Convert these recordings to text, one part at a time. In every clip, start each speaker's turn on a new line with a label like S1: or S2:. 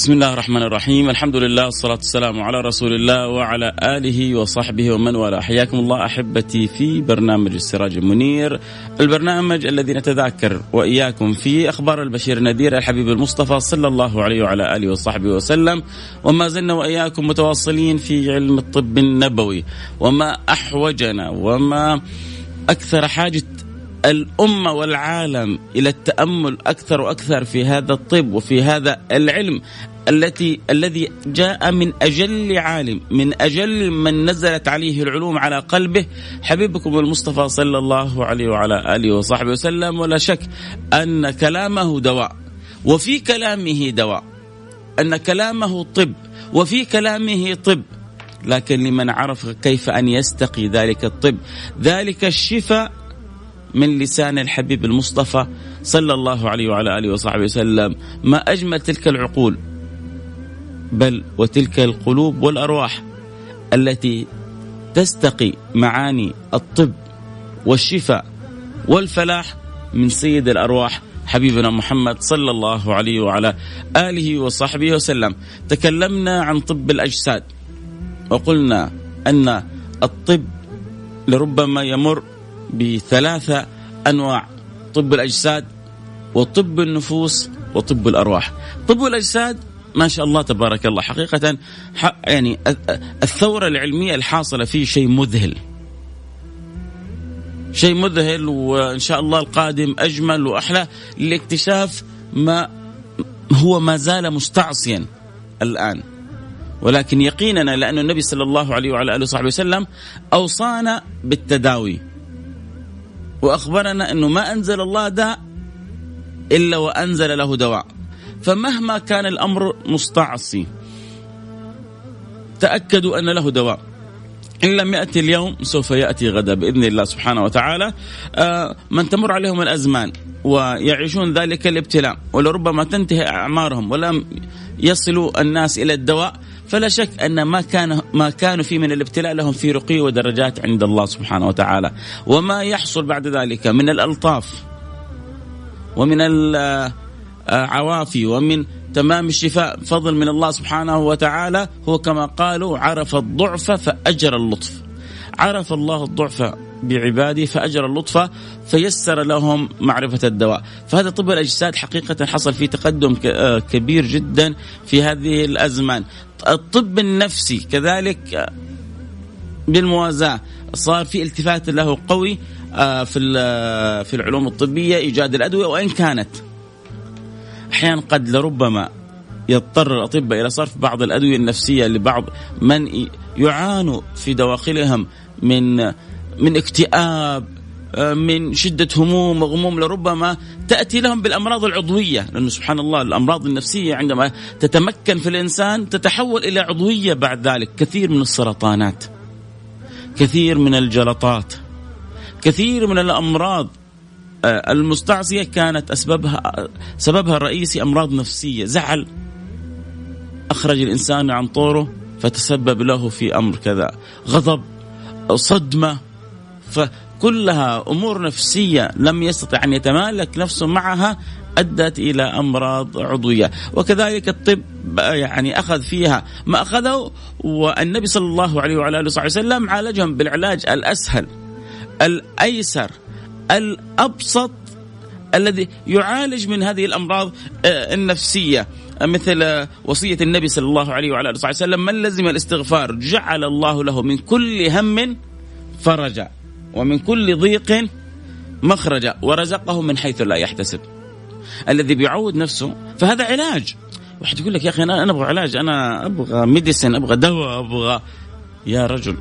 S1: بسم الله الرحمن الرحيم الحمد لله والصلاة والسلام على رسول الله وعلى آله وصحبه ومن والاه حياكم الله أحبتي في برنامج السراج المنير البرنامج الذي نتذاكر وإياكم فيه أخبار البشير النذير الحبيب المصطفى صلى الله عليه وعلى آله وصحبه وسلم وما زلنا وإياكم متواصلين في علم الطب النبوي وما أحوجنا وما أكثر حاجة الأمة والعالم إلى التأمل أكثر وأكثر في هذا الطب وفي هذا العلم التي الذي جاء من أجل عالم من أجل من نزلت عليه العلوم على قلبه. حبيبكم المصطفى صلى الله عليه وعلى آله وصحبه وسلم. ولا شك أن كلامه دواء وفي كلامه دواء. أن كلامه طب وفي كلامه طب. لكن لمن عرف كيف أن يستقي ذلك الطب ذلك الشفاء من لسان الحبيب المصطفى صلى الله عليه وعلى آله وصحبه وسلم. ما أجمل تلك العقول؟ بل وتلك القلوب والأرواح التي تستقي معاني الطب والشفاء والفلاح من سيد الأرواح حبيبنا محمد صلى الله عليه وعلى آله وصحبه وسلم. تكلمنا عن طب الأجساد وقلنا أن الطب لربما يمر بثلاثة أنواع طب الأجساد وطب النفوس وطب الأرواح. طب الأجساد ما شاء الله تبارك الله حقيقة يعني الثورة العلمية الحاصلة فيه شيء مذهل. شيء مذهل وإن شاء الله القادم أجمل وأحلى لاكتشاف ما هو ما زال مستعصيا الآن. ولكن يقيننا لأن النبي صلى الله عليه وعلى آله وصحبه وسلم أوصانا بالتداوي. وأخبرنا إنه ما أنزل الله داء إلا وأنزل له دواء. فمهما كان الأمر مستعصي تأكدوا أن له دواء. إن لم يأتي اليوم سوف يأتي غدا بإذن الله سبحانه وتعالى. آه من تمر عليهم الأزمان ويعيشون ذلك الابتلاء ولربما تنتهي أعمارهم ولم يصلوا الناس إلى الدواء فلا شك أن ما كان ما كانوا فيه من الابتلاء لهم في رقي ودرجات عند الله سبحانه وتعالى. وما يحصل بعد ذلك من الألطاف ومن العوافي ومن تمام الشفاء فضل من الله سبحانه وتعالى هو كما قالوا عرف الضعف فأجر اللطف. عرف الله الضعف بعباده فأجر اللطف فيسر لهم معرفة الدواء. فهذا طب الأجساد حقيقة حصل فيه تقدم كبير جدا في هذه الأزمان. الطب النفسي كذلك آه، بالموازاة صار في التفات له قوي آه، في آه، في العلوم الطبية إيجاد الأدوية وإن كانت أحيانا قد لربما يضطر الأطباء إلى صرف بعض الأدوية النفسية لبعض من يعانوا في دواخلهم من من اكتئاب آه، من شدة هموم وغموم لربما تأتي لهم بالأمراض العضوية لأنه سبحان الله الأمراض النفسية عندما تتمكن في الإنسان تتحول إلى عضوية بعد ذلك كثير من السرطانات كثير من الجلطات كثير من الأمراض آه، المستعصية كانت أسبابها سببها الرئيسي أمراض نفسية زعل. أخرج الإنسان عن طوره فتسبب له في أمر كذا غضب صدمة. كلها أمور نفسية لم يستطع أن يتمالك نفسه معها أدت إلى أمراض عضوية. وكذلك الطب يعني أخذ فيها ما أخذه والنبي صلى الله عليه وعلى آله وصحبه وسلم عالجهم بالعلاج الأسهل الأيسر الأبسط الذي يعالج من هذه الأمراض آه، النفسية. مثل وصية النبي صلى الله عليه وعلى آله وصحبه وسلم من لزم الاستغفار جعل الله له من كل هم فرجا. ومن كل ضيق مخرجا ورزقه من حيث لا يحتسب. الذي بيعود نفسه فهذا علاج. واحد يقول لك يا أخي أنا أبغى علاج أنا أبغى ميديسن أبغى دواء أبغى يا رجل.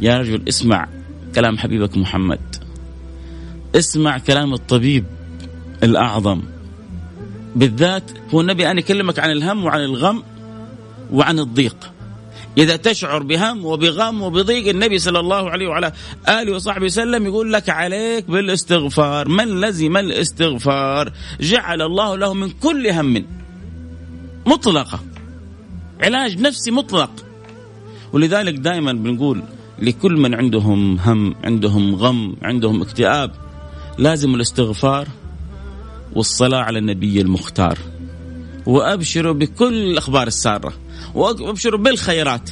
S1: يا رجل اسمع كلام حبيبك محمد. اسمع كلام الطبيب الأعظم. بالذات هو النبي أنا يكلمك عن الهم وعن الغم وعن الضيق. إذا تشعر بهم وبغم وبضيق النبي صلى الله عليه وعلى آله وصحبه وسلم يقول لك عليك بالاستغفار. من لزم الاستغفار جعل الله له من كل هم. مطلقة. علاج نفسي مطلق. ولذلك دائما بنقول لكل من عندهم هم عندهم غم عندهم اكتئاب لازم الاستغفار والصلاة على النبي المختار. وأبشروا بكل الأخبار السارة. وابشروا بالخيرات.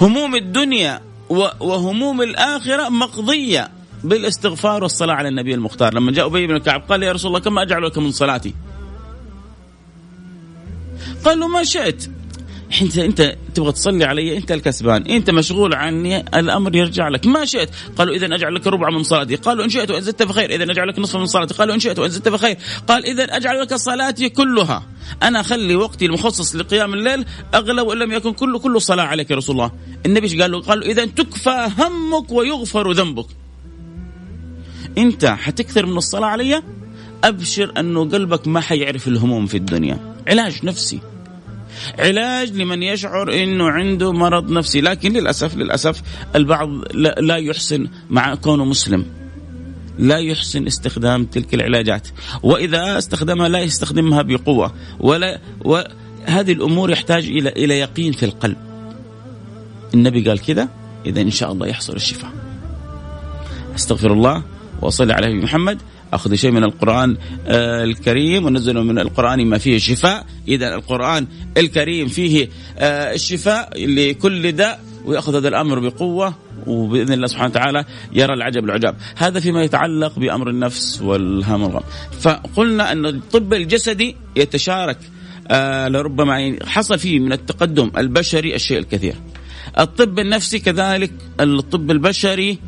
S1: هموم الدنيا وهموم الآخرة مقضية بالاستغفار والصلاة على النبي المختار. لما جاء أبي بن كعب قال يا رسول الله كم أجعل لك من صلاتي؟ قال له ما شئت. انت انت تبغى تصلي علي انت الكسبان انت مشغول عني الأمر يرجع لك. ما شئت. قالوا اذا أجعل لك ربع من صلاتي. قالوا إن شئت وإن زدت فخير اذا أجعل لك نصف من صلاتي. قالوا إن شئت وإن زدت فخير. قال اذا أجعل لك صلاتي كلها. أنا أخلي وقتي المخصص لقيام الليل اغلى وان لم يكن كله كله صلاة عليك يا رسول الله. النبي له قال؟ له اذا تكفى همك ويغفر ذنبك. أنت حتكثر من الصلاة علي؟ أبشر أنه قلبك ما حيعرف الهموم في الدنيا. علاج نفسي. علاج لمن يشعر إنه عنده مرض نفسي. لكن للاسف للأسف البعض لا يحسن مع كونه مسلم. لا يحسن استخدام تلك العلاجات. وإذا استخدمها لا يستخدمها بقوة. ولا وهذه الأمور يحتاج إلى إلى يقين في القلب. النبي قال كذا إذا إن شاء الله يحصل الشفاء. أستغفر الله وأصلي على محمد. أخذ شيء من القرآن آه، الكريم ونزل من القرآن ما فيه شفاء. إذا القرآن الكريم فيه آه، الشفاء لكل داء ويأخذ هذا الأمر بقوة وبإذن الله سبحانه وتعالى يرى العجب العجاب. هذا فيما يتعلق بأمر النفس والهم والغم. فقلنا أن الطب الجسدي يتشارك آه لربما حصل فيه من التقدم البشري الشيء الكثير. الطب النفسي كذلك الطب البشري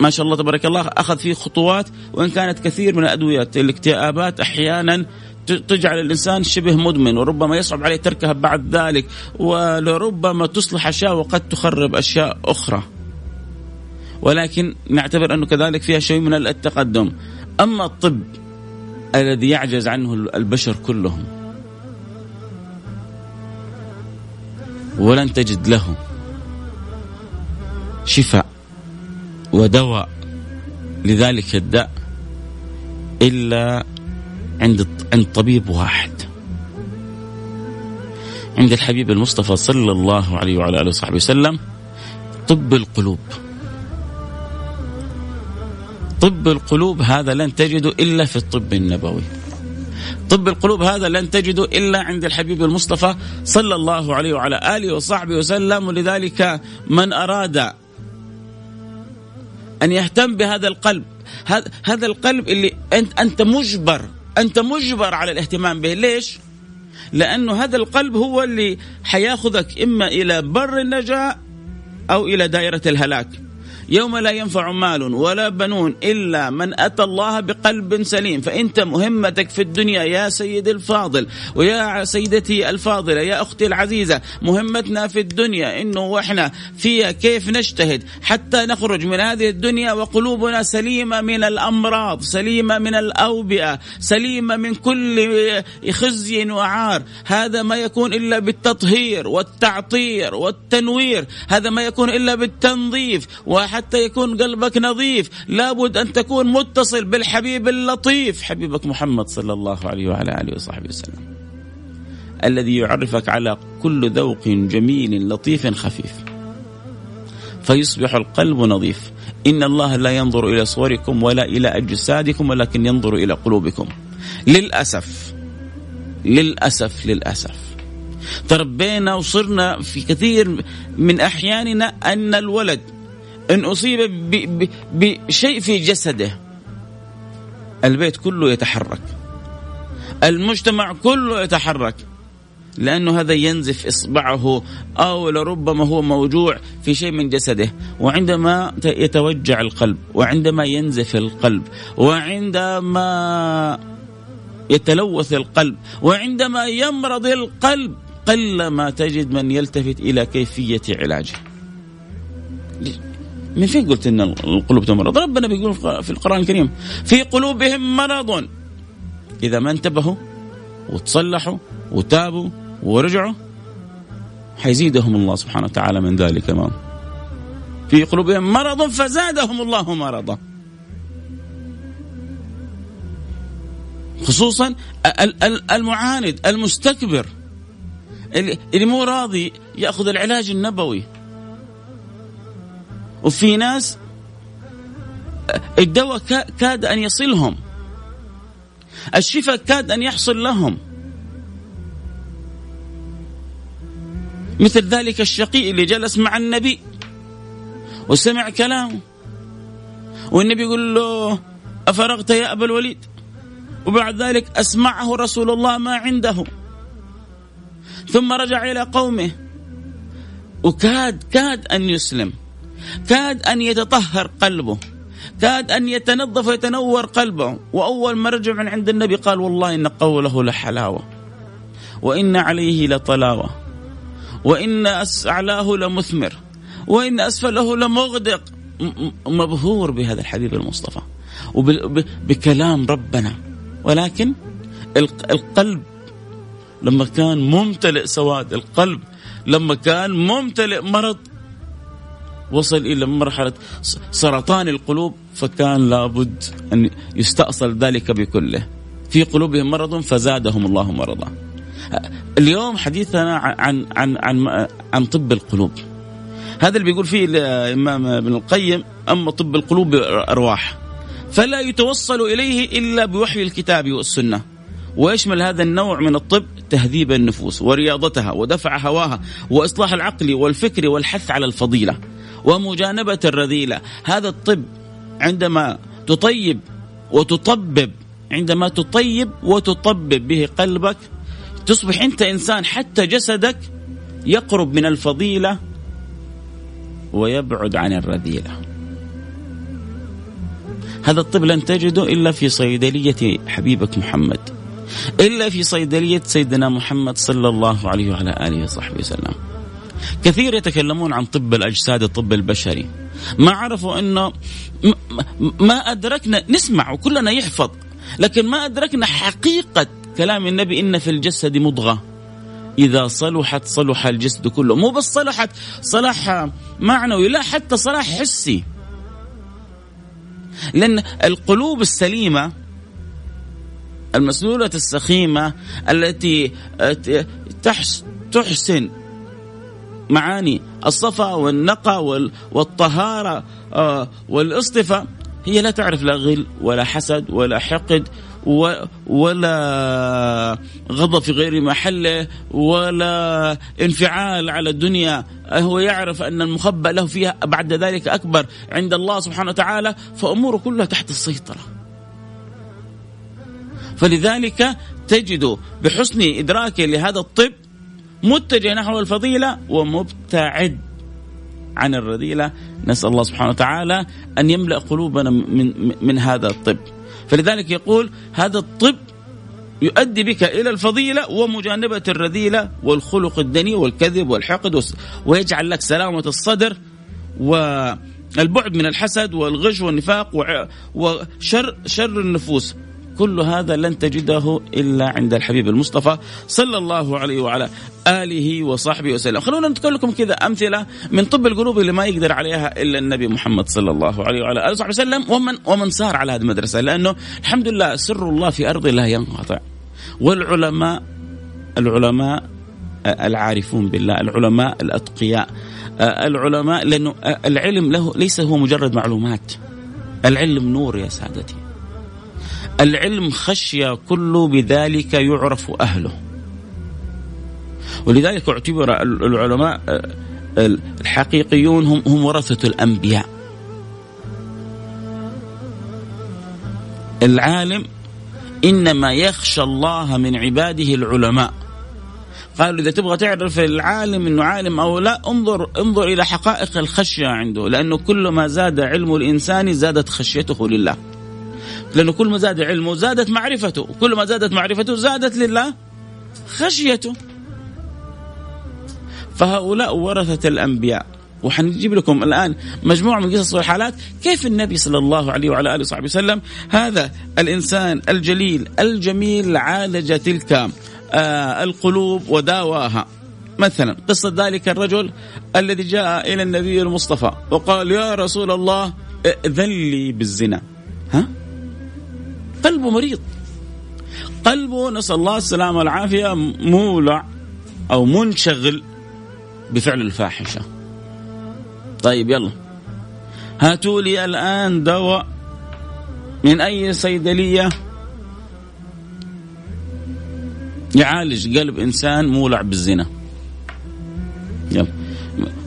S1: ما شاء الله تبارك الله أخذ فيه خطوات وإن كانت كثير من الأدوية الاكتئابات أحيانا تجعل الإنسان شبه مدمن وربما يصعب عليه تركها بعد ذلك ولربما تصلح أشياء وقد تخرب أشياء أخرى. ولكن نعتبر أنه كذلك فيها شيء من التقدم. أما الطب الذي يعجز عنه البشر كلهم ولن تجد له شفاء ودواء لذلك الداء إلا عند عند طبيب واحد. عند الحبيب المصطفى صلى الله عليه وعلى آله وصحبه وسلم طب القلوب. طب القلوب هذا لن تجده إلا في الطب النبوي. طب القلوب هذا لن تجده إلا عند الحبيب المصطفى صلى الله عليه وعلى آله وصحبه وسلم ولذلك من أراد أن يهتم بهذا القلب. هذا القلب اللي انت أنت مجبر أنت مجبر على الاهتمام به. ليش؟ لأنه هذا القلب هو اللي حياخذك إما إلى بر النجاة أو إلى دائرة الهلاك. يوم لا ينفع مال ولا بنون إلا من أتى الله بقلب سليم. فإنت مهمتك في الدنيا يا سيدي الفاضل ويا سيدتي الفاضلة يا أختي العزيزة مهمتنا في الدنيا إنه وإحنا فيها كيف نجتهد حتى نخرج من هذه الدنيا وقلوبنا سليمة من الأمراض سليمة من الأوبئة سليمة من كل خزي وعار. هذا ما يكون إلا بالتطهير والتعطير والتنوير هذا ما يكون إلا بالتنظيف. وحتى حتى يكون قلبك نظيف. لابد أن تكون متصل بالحبيب اللطيف. حبيبك محمد صلى الله عليه وعلى آله وصحبه وسلم. الذي يعرفك على كل ذوق جميل لطيف خفيف. فيصبح القلب نظيف. إن الله لا ينظر إلى صوركم ولا إلى أجسادكم ولكن ينظر إلى قلوبكم. للأسف للأسف للأسف. تربينا وصرنا في كثير من أحياننا أن الولد إن أصيب بشيء في جسده. البيت كله يتحرك. المجتمع كله يتحرك. لأنه هذا ينزف إصبعه أو لربما هو موجوع في شيء من جسده. وعندما يتوجع القلب وعندما ينزف القلب وعندما يتلوث القلب وعندما يمرض القلب قلما تجد من يلتفت إلى كيفية علاجه. من فين قلت إن القلوب تمرض؟ ربنا بيقول في القرآن الكريم في قلوبهم مرض. إذا ما انتبهوا وتصلحوا وتابوا ورجعوا حيزيدهم الله سبحانه وتعالى من ذلك ما. في قلوبهم مرض فزادهم الله مرضا. خصوصا المعاند المستكبر اللي مو راضي يأخذ العلاج النبوي. وفي ناس الدواء كاد أن يصلهم. الشفاء كاد أن يحصل لهم. مثل ذلك الشقي اللي جلس مع النبي وسمع كلامه. والنبي يقول له أفرغت يا أبا الوليد؟ وبعد ذلك أسمعه رسول الله ما عنده. ثم رجع إلى قومه. وكاد كاد أن يسلم. كاد أن يتطهر قلبه كاد أن يتنظف ويتنور قلبه. وأول ما رجع من عند النبي قال والله إن قوله لحلاوة وإن عليه لطلاوة وإن أعلاه لمثمر وإن أسفله لمغدق. مبهور بهذا الحبيب المصطفى وبكلام ربنا. ولكن القلب لما كان ممتلئ سواد القلب لما كان ممتلئ مرض وصل إلى مرحلة سرطان القلوب فكان لابد أن يستأصل ذلك بكله. في قلوبهم مرض فزادهم الله مرضا. اليوم حديثنا عن عن عن عن طب القلوب. هذا اللي بيقول فيه الإمام ابن القيم أما طب القلوب أرواح. فلا يتوصل إليه إلا بوحي الكتاب والسنة. ويشمل هذا النوع من الطب تهذيب النفوس ورياضتها ودفع هواها وإصلاح العقل والفكر والحث على الفضيلة. ومجانبة الرذيلة هذا الطب عندما تطيب وتطبب عندما تطيب وتطبب به قلبك تصبح أنت إنسان حتى جسدك يقرب من الفضيلة ويبعد عن الرذيلة. هذا الطب لن تجده إلا في صيدلية حبيبك محمد. إلا في صيدلية سيدنا محمد صلى الله عليه وعلى آله وصحبه وسلم. كثير يتكلمون عن طب الأجساد الطب البشري. ما عرفوا انه ما أدركنا نسمع وكلنا يحفظ لكن ما أدركنا حقيقة كلام النبي إن في الجسد مضغة. إذا صلحت صلح الجسد كله. مو بس صلحت صلاح معنوي لا حتى صلاح حسي. لأن القلوب السليمة المسلولة السخيمة التي تحسن معاني الصفا والنقى والطهارة آه، والاصطفاء هي لا تعرف لا غل ولا حسد ولا حقد ولا غضب في غير محله ولا انفعال على الدنيا هو يعرف أن المخبأ له فيها بعد ذلك أكبر عند الله سبحانه وتعالى فأموره كلها تحت السيطرة. فلذلك تجد بحسن ادراكه لهذا الطب متجه نحو الفضيلة ومبتعد عن الرذيلة. نسأل الله سبحانه وتعالى أن يملأ قلوبنا من من هذا الطب. فلذلك يقول هذا الطب يؤدي بك إلى الفضيلة ومجانبة الرذيلة والخلق الدني والكذب والحقد ويجعل لك سلامة الصدر والبعد من الحسد والغش والنفاق وشر شر النفوس. كل هذا لن تجده إلا عند الحبيب المصطفى صلى الله عليه وعلى آله وصحبه وسلم. خلونا نذكر لكم كذا أمثلة من طب القلوب اللي ما يقدر عليها إلا النبي محمد صلى الله عليه وعلى آله وصحبه وسلم ومن ومن سار على هذه المدرسة لأنه الحمد لله سر الله في أرض لا ينقطع. والعلماء العلماء العارفون بالله العلماء الأتقياء العلماء لأنه العلم له ليس هو مجرد معلومات العلم نور يا سادتي العلم خشية كل بذلك يعرف أهله. ولذلك اعتبر العلماء الحقيقيون هم هم ورثة الأنبياء. العالم إنما يخشى الله من عباده العلماء. قالوا إذا تبغى تعرف العالم أنه عالم أو لا انظر انظر إلى حقائق الخشية عنده لأنه كل ما زاد علم الإنسان زادت خشيته لله. لأنه كل ما زاد علمه زادت معرفته. وكل ما زادت معرفته زادت لله خشيته. فهؤلاء ورثة الأنبياء. وحنجيب لكم الآن مجموعة من قصص والحالات كيف النبي صلى الله عليه وعلى آله وصحبه وسلم هذا الإنسان الجليل الجميل عالج تلك آه القلوب وداواها. مثلا قصة ذلك الرجل الذي جاء إلى النبي المصطفى وقال يا رسول الله ائذن لي بالزنا. قلبه مريض. قلبه نسأل الله السلامة والعافية مولع أو منشغل بفعل الفاحشة. طيب يلا. هاتوا لي الآن دواء من أي صيدلية. يعالج قلب إنسان مولع بالزنا. يلا.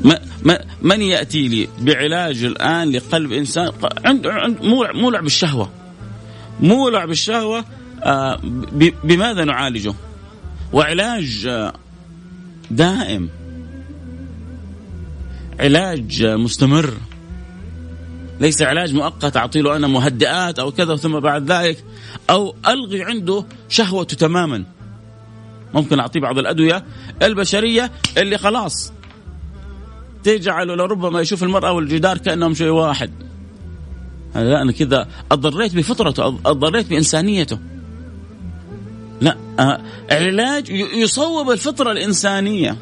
S1: ما ما من يأتي لي بعلاج الآن لقلب إنسان؟ عنده عند مولع, مولع بالشهوة. مولع بالشهوة آه بماذا نعالجه؟ وعلاج آه دائم. علاج مستمر. ليس علاج مؤقت اعطي له أنا مهدئات أو كذا ثم بعد ذلك أو ألغي عنده شهوته تماما. ممكن أعطيه بعض الأدوية البشرية اللي خلاص تجعله لربما يشوف المرأة والجدار كأنهم شيء واحد. لا أنا كذا أضريت بفطرته أضريت بإنسانيته. لا علاج يصوب الفطرة الإنسانية.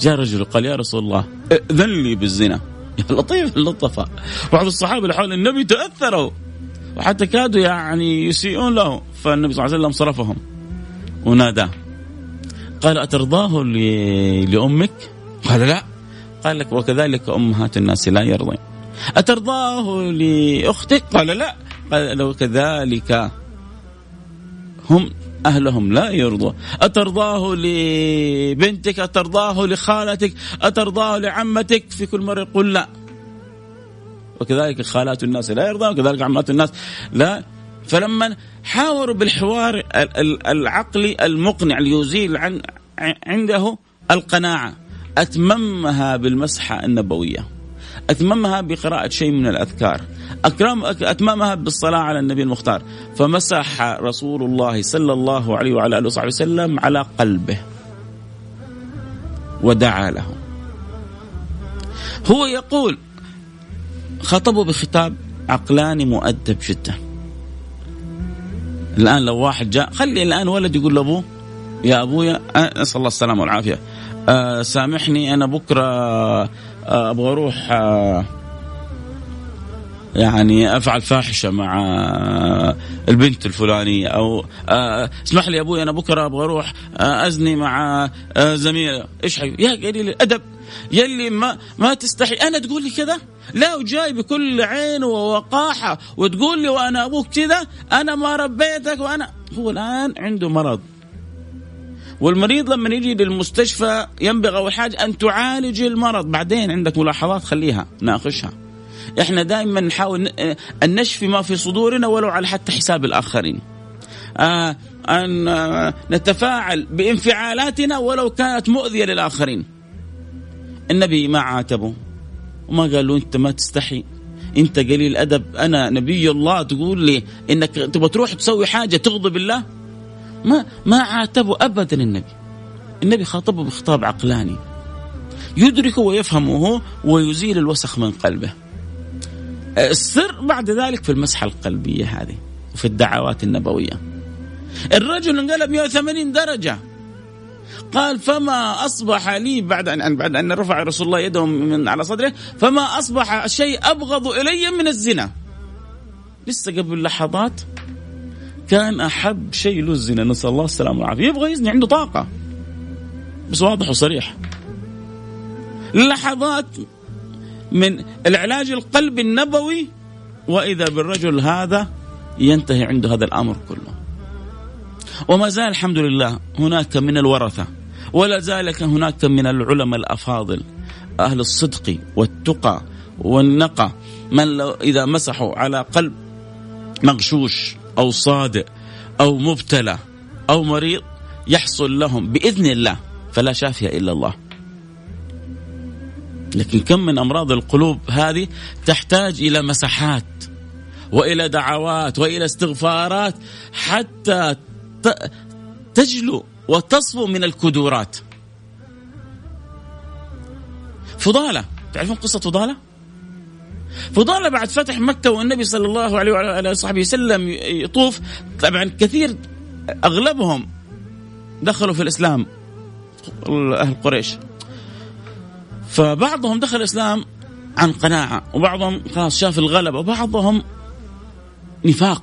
S1: جاء رجل قال يا رسول الله ائذن لي بالزنا. يا لطيف اللطفاء بعض الصحابة اللي حول النبي تأثروا وحتى كادوا يعني يسيئون له فالنبي صلى الله عليه وسلم صرفهم وناداه. قال أترضاه لأمك؟ قال لا. قال لك وكذلك أمهات الناس لا يرضين. أترضاه لأختك قال لا. قال لو كذلك هم أهلهم لا يرضوا أترضاه لبنتك؟ أترضاه لخالتك؟ أترضاه لعمتك؟ في كل مرة يقول لا. وكذلك خالات الناس لا يرضى وكذلك عمات الناس لا. فلما حاوروا بالحوار العقلي المقنع ليزيل عن عنده القناعة أتممها بالمسحة النبوية. أتممها بقراءة شيء من الأذكار. أكرم أتممها بالصلاة على النبي المختار. فمسح رسول الله صلى الله عليه وعلى آله وصحبه وسلم على قلبه. ودعا له. هو يقول خطبه بخطاب عقلاني مؤدب جدا. الآن لو واحد جاء خلي الآن ولد يقول لأبوه يا أبويا نسأل الله السلامة والعافية. أه سامحني أنا بكرة أه أبغى أروح أه يعني أفعل فاحشة مع البنت الفلانية أو اسمح لي أبوي أنا بكرة أبغى أروح أزني مع زميلة. إيش حي يا قليل الادب يلي ما ما تستحي. أنا تقول لي كذا؟ لا وجاي بكل عين ووقاحة وتقول لي وأنا أبوك كذا أنا ما ربيتك وأنا. هو الآن عنده مرض. والمريض لما يجي للمستشفى ينبغي أول حاجة أن تعالج المرض. بعدين عندك ملاحظات خليها ناقشها. إحنا دائما نحاول أن نشفي ما في صدورنا ولو على حتى حساب الآخرين. آه أن آه نتفاعل بانفعالاتنا ولو كانت مؤذية للآخرين. النبي ما عاتبه وما قال له أنت ما تستحي. أنت قليل ادب أنا نبي الله تقول لي إنك تبغى تروح تسوي حاجة تغضب الله؟ ما ما عاتبه ابدا النبي. النبي خاطبه بخطاب عقلاني. يدركه ويفهمه ويزيل الوسخ من قلبه. السر بعد ذلك في المسحة القلبية هذه وفي الدعوات النبوية. الرجل انقلب 180 درجة. قال فما أصبح لي بعد ان بعد أن رفع رسول الله يده من على صدره فما أصبح شيء أبغض إلي من الزنا. لسه قبل لحظات كان أحب شيء له الزنا نسأل الله السلامة والعافية. يبغى يزني عنده طاقة. بس واضح وصريح. لحظات من العلاج القلبي النبوي وإذا بالرجل هذا ينتهي عنده هذا الأمر كله. وما زال الحمد لله هناك من الورثة ولا زال هناك من العلماء الأفاضل أهل الصدق والتقى والنقى. من لو إذا مسحوا على قلب مغشوش أو صادق أو مبتلى أو مريض يحصل لهم بإذن الله فلا شافي إلا الله. لكن كم من أمراض القلوب هذه تحتاج إلى مساحات وإلى دعوات وإلى استغفارات حتى تجلو وتصفو من الكدورات. فضالة، تعرفون قصة فضالة؟ فضالة بعد فتح مكة والنبي صلى الله عليه وعلى وصحبه وسلم يطوف. طبعا كثير أغلبهم دخلوا في الإسلام أهل قريش. فبعضهم دخل الإسلام عن قناعة وبعضهم خلاص شاف الغلبه وبعضهم نفاق.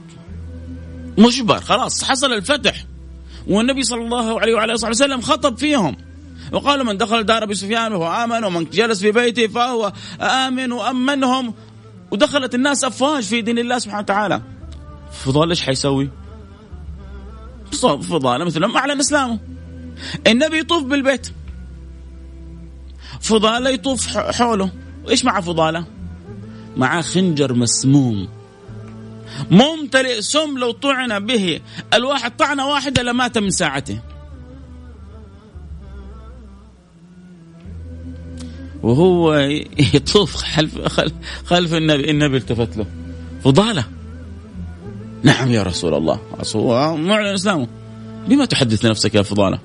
S1: مجبر خلاص حصل الفتح. والنبي صلى الله عليه وعلى آله وسلم خطب فيهم. وقالوا من دخل دار أبي سفيان وهو آمن ومن جلس في بيته فهو آمن وأمنهم. ودخلت الناس أفواج في دين الله سبحانه وتعالى. فضال إيش حيسوي؟ فضال مثلا أعلن إسلامه. النبي يطوف بالبيت. فضالة يطوف حوله. إيش مع فضالة؟ معاه خنجر مسموم. ممتلئ سم لو طعن به. الواحد طعنة واحدة لمات من ساعته. وهو يطوف خلف خلف النبي النبي التفت له. فضالة. نعم يا رسول الله. معلن اسلامه لما تحدث نفسك يا فضالة؟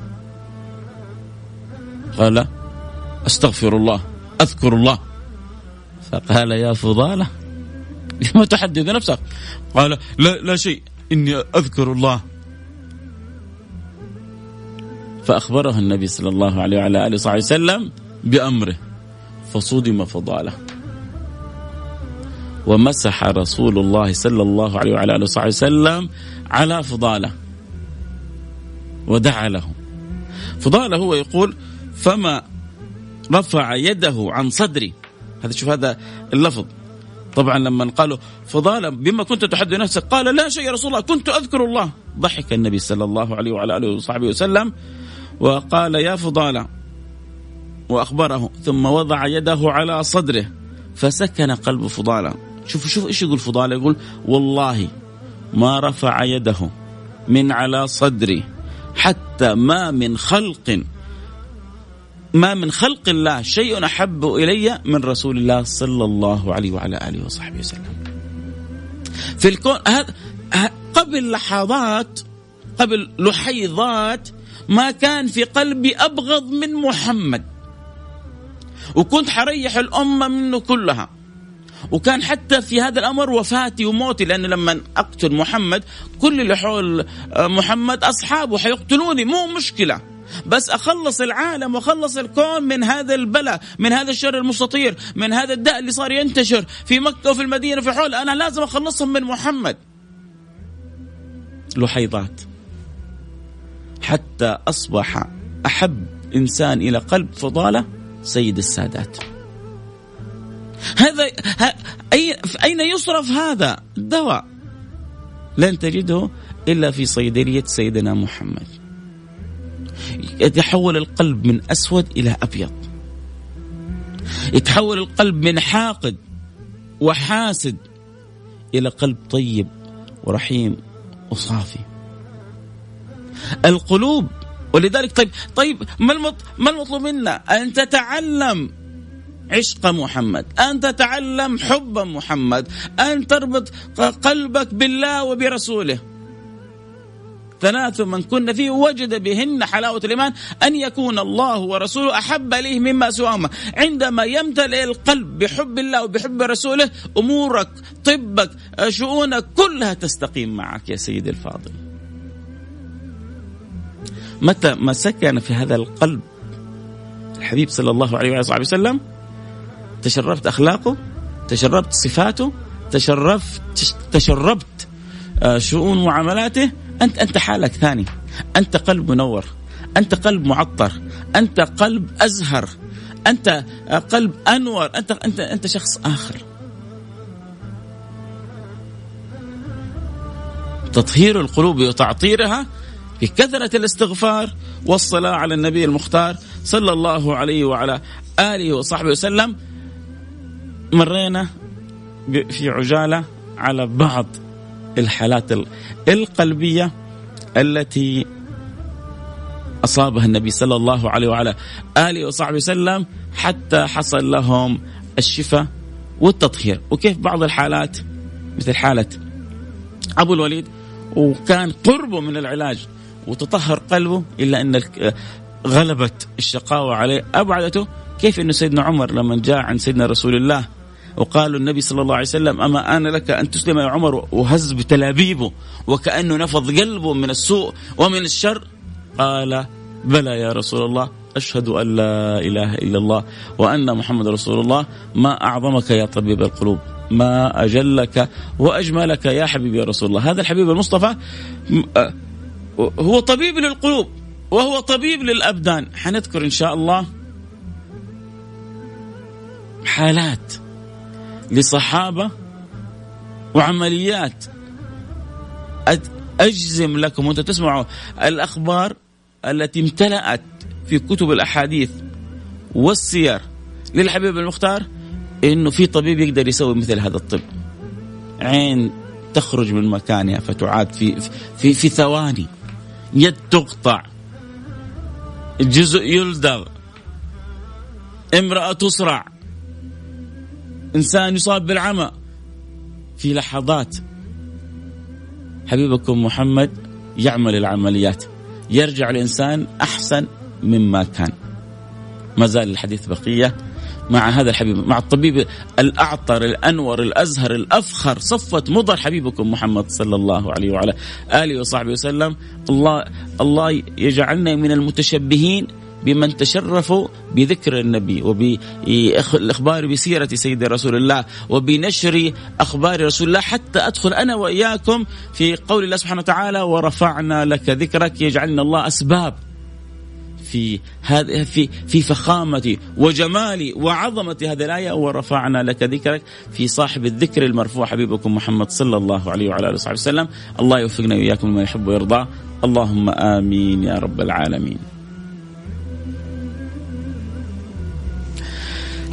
S1: قال أستغفر الله. أذكر الله. فقال يا فضالة. لما تحدث نفسك قال لا لا شيء. إني أذكر الله. فأخبره النبي صلى الله عليه وعلى آله وصحبه وسلم بأمره. فصدم فضاله. ومسح رسول الله صلى الله عليه وعلى آله وصحبه وسلم على فضاله. ودعا له. فضاله هو يقول فما رفع يده عن صدري. هذا شوف هذا اللفظ. طبعا لما قالوا فضالا بما كنت تحدث نفسك قال لا شيء يا رسول الله كنت أذكر الله. ضحك النبي صلى الله عليه وعلى آله وصحبه وسلم وقال يا فضاله وأخبره ثم وضع يده على صدره فسكن قلب فضالة شوف شوف إيش يقول فضالة يقول والله ما رفع يده من على صدري حتى ما من خلق ما من خلق الله شيء أحب إلي من رسول الله صلى الله عليه وعلى آله وصحبه وسلم. في الكون هذا قبل لحظات قبل لحيظات ما كان في قلبي أبغض من محمد. وكنت حريح الأمة منه كلها. وكان حتى في هذا الأمر وفاتي وموتي لأنه لما أقتل محمد كل اللي حول محمد أصحابه حيقتلوني مو مشكلة. بس أخلص العالم وأخلص الكون من هذا البلاء من هذا الشر المستطير من هذا الداء اللي صار ينتشر في مكة وفي المدينة في حول. أنا لازم أخلصهم من محمد. لحيضات. حتى أصبح أحب إنسان إلى قلب فضالة سيد السادات. هذا أين يصرف هذا الدواء؟ لن تجده إلا في صيدليه سيدنا محمد. يتحول القلب من أسود إلى أبيض. يتحول القلب من حاقد وحاسد إلى قلب طيب ورحيم وصافي. القلوب ولذلك طيب طيب ما ما المطلوب منا؟ أن تتعلم عشق محمد أن تتعلم حب محمد أن تربط قلبك بالله وبرسوله. ثلاث من كن فيه وجد بهن حلاوة الإيمان أن يكون الله ورسوله أحب إليه مما سواهما. عندما يمتلئ القلب بحب الله وبحب رسوله أمورك طبك شؤونك كلها تستقيم معك يا سيدي الفاضل. متى ما سكن في هذا القلب الحبيب صلى الله عليه وصحبه وسلم تشربت أخلاقه تشربت صفاته تشرفت تشربت آه، شؤون معاملاته انت أنت حالك ثاني. أنت قلب منور أنت قلب معطر أنت قلب أزهر أنت قلب أنور انت انت أنت شخص آخر. تطهير القلوب وتعطيرها بكثرة الاستغفار والصلاة على النبي المختار صلى الله عليه وعلى آله وصحبه وسلم. مرينا في عجالة على بعض الحالات القلبية التي أصابها النبي صلى الله عليه وعلى آله وصحبه وسلم حتى حصل لهم الشفاء والتطهير. وكيف بعض الحالات؟ مثل حالة أبو الوليد وكان قربه من العلاج. وتطهر قلبه إلا أن غلبت الشقاوة عليه. أبعدته كيف أن سيدنا عمر لما جاء عند سيدنا رسول الله وقالوا النبي صلى الله عليه وسلم أما أنا لك أن تسلم يا عمر وهز بتلابيبه وكأنه نفض قلبه من السوء ومن الشر؟ قال بلى يا رسول الله أشهد أن لا إله إلا الله وأن محمد رسول الله. ما أعظمك يا طبيب القلوب ما أجلك وأجملك يا حبيبي يا رسول الله. هذا الحبيب المصطفى هو طبيب للقلوب وهو طبيب للأبدان. حنذكر إن شاء الله حالات لصحابة وعمليات. أجزم لكم وأنتم تسمعوا الأخبار التي امتلأت في كتب الأحاديث والسير للحبيب المختار إنه في طبيب يقدر يسوي مثل هذا الطب. عين تخرج من مكانها فتعاد في في في ثواني. يد تقطع. جزء يلدغ. امرأة تصرع. إنسان يصاب بالعمى. في لحظات حبيبكم محمد يعمل العمليات. يرجع الإنسان أحسن مما كان. ما زال الحديث بقية. مع هذا الحبيب مع الطبيب الأعطر الأنور الأزهر الأفخر صفة مضر حبيبكم محمد صلى الله عليه وعلى آله وصحبه وسلم. الله الله يجعلنا من المتشبهين بمن تشرفوا بذكر النبي وبالإخبار بسيرة سيدنا رسول الله وبنشر أخبار رسول الله حتى أدخل أنا وإياكم في قول الله سبحانه وتعالى ورفعنا لك ذكرك يجعلنا الله أسباب في هذه في في فخامة وجمال وعظمة هذه الآية ورفعنا لك ذكرك في صاحب الذكر المرفوع حبيبكم محمد صلى الله عليه وعلى آله وصحبه وسلم. الله يوفقنا وإياكم لما يحب ويرضى. اللهم آمين يا رب العالمين.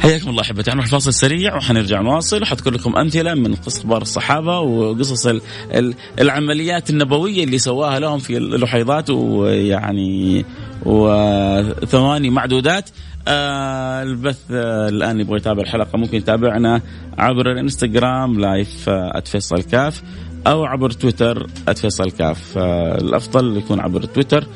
S1: حياكم الله أحبتي. نروح فاصل سريع وحنرجع نواصل. وحذكر لكم أمثلة من قصص أخبار الصحابة وقصص العمليات النبوية اللي سواها لهم في اللحيضات ويعني وثواني معدودات. آه البث آه الآن يبغى يتابع الحلقة ممكن يتابعنا عبر الإنستغرام live آه فيصل كاف أو عبر تويتر @فيصل كاف. آه الأفضل يكون عبر تويتر.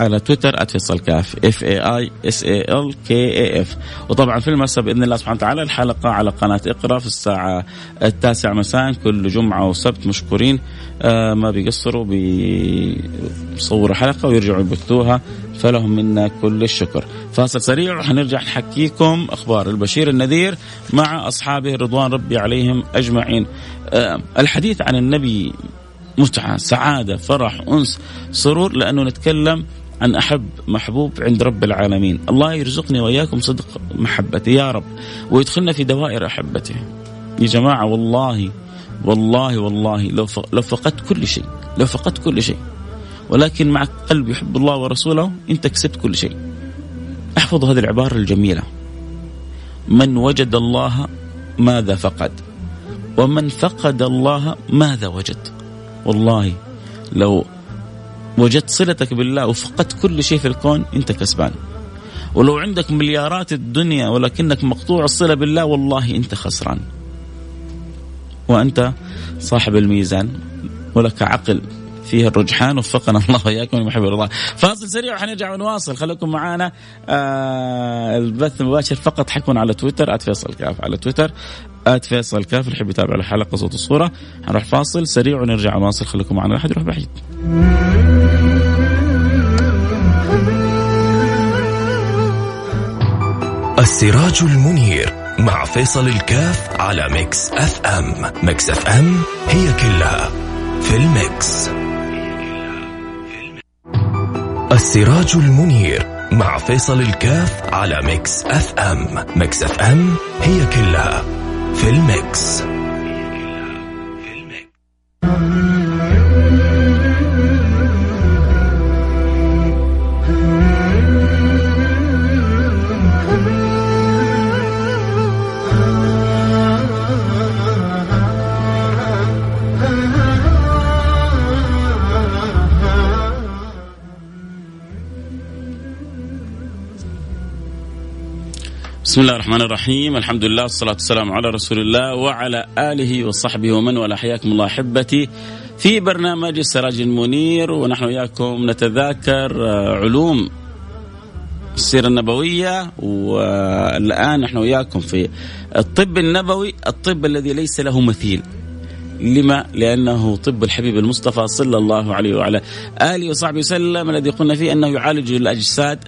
S1: على تويتر @فيصل كاف F A I S A L K A F وطبعا في المساء بإذن الله سبحانه وتعالى الحلقة على قناة اقرأ في الساعة التاسعة مساء كل جمعة وسبت مشكورين. آه ما بيقصروا بيصوروا حلقة ويرجعوا يبثوها فلهم منا كل الشكر. فاصل سريع وحنرجع نحكيكم أخبار البشير النذير مع أصحابه رضوان ربي عليهم أجمعين. آه الحديث عن النبي متعة سعادة فرح أنس سرور لأنه نتكلم عن أحب محبوب عند رب العالمين. الله يرزقني وإياكم صدق محبته. يا رب ويدخلنا في دوائر أحبته. يا جماعة والله والله والله لو لو فقدت كل شيء لو فقدت كل شيء ولكن مع قلب يحب الله ورسوله أنت كسبت كل شيء. احفظوا هذه العبارة الجميلة. من وجد الله ماذا فقد؟ ومن فقد الله ماذا وجد؟ والله لو وجدت صلتك بالله وفقدت كل شيء في الكون انت كسبان. ولو عندك مليارات الدنيا ولكنك مقطوع الصلة بالله والله انت خسران. وانت صاحب الميزان ولك عقل فيه الرجحان وفقنا الله وإياكم لما يحب الله فاصل سريع وحنرجع ونواصل. خليكم معنا آه البث المباشر فقط حيكون على تويتر @فيصل كاف على تويتر. @فيصل كاف اللي يحب يتابع الحلقة صوت الصورة. حنروح فاصل سريع ونرجع ونواصل خليكم معنا لا احد يروح بعيد.
S2: السراج المنير مع فيصل الكاف على Mix FM. Mix FM هي كلها في ال mix. السراج المنير مع فيصل الكاف على Mix FM. Mix FM هي كلها في ال mix
S1: بسم الله الرحمن الرحيم الحمد لله والصلاة والسلام على رسول الله وعلى آله وصحبه ومن ولا حياكم الله أحبتي في برنامج السراج المنير ونحن وياكم نتذاكر علوم السيرة النبوية والآن نحن وياكم في الطب النبوي الطب الذي ليس له مثيل لما؟ لأنه طب الحبيب المصطفى صلى الله عليه وعلى آله وصحبه وسلم الذي قلنا فيه أنه يعالج الأجساد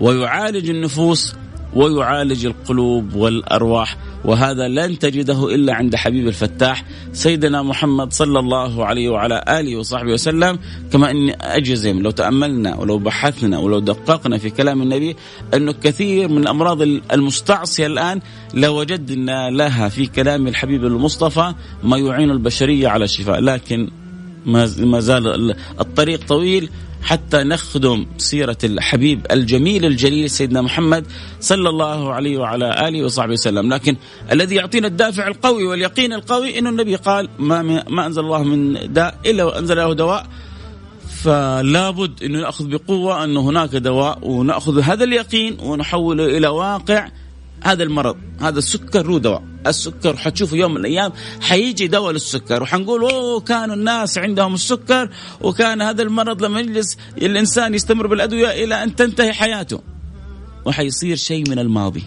S1: ويعالج النفوس ويعالج القلوب والأرواح وهذا لن تجده إلا عند حبيب الفتاح سيدنا محمد صلى الله عليه وعلى آله وصحبه وسلم. كما إني أجزم لو تأملنا ولو بحثنا ولو دققنا في كلام النبي انه كثير من الأمراض المستعصية الآن لوجدنا لها في كلام الحبيب المصطفى ما يعين البشرية على الشفاء. لكن ما زال الطريق طويل. حتى نخدم سيرة الحبيب الجميل الجليل سيدنا محمد صلى الله عليه وعلى آله وصحبه وسلم. لكن الذي يعطينا الدافع القوي واليقين القوي أن النبي قال ما, ما أنزل الله من داء إلا وأنزل له دواء. فلا بد أن نأخذ بقوة أن هناك دواء ونأخذ هذا اليقين ونحوله إلى واقع هذا المرض هذا السكر له دواء. السكر حتشوفوا يوم من الأيام حيجي دواء للسكر. وحنقول أوه كانوا الناس عندهم السكر وكان هذا المرض لما يجلس الإنسان يستمر بالأدوية إلى أن تنتهي حياته. وحيصير شيء من الماضي.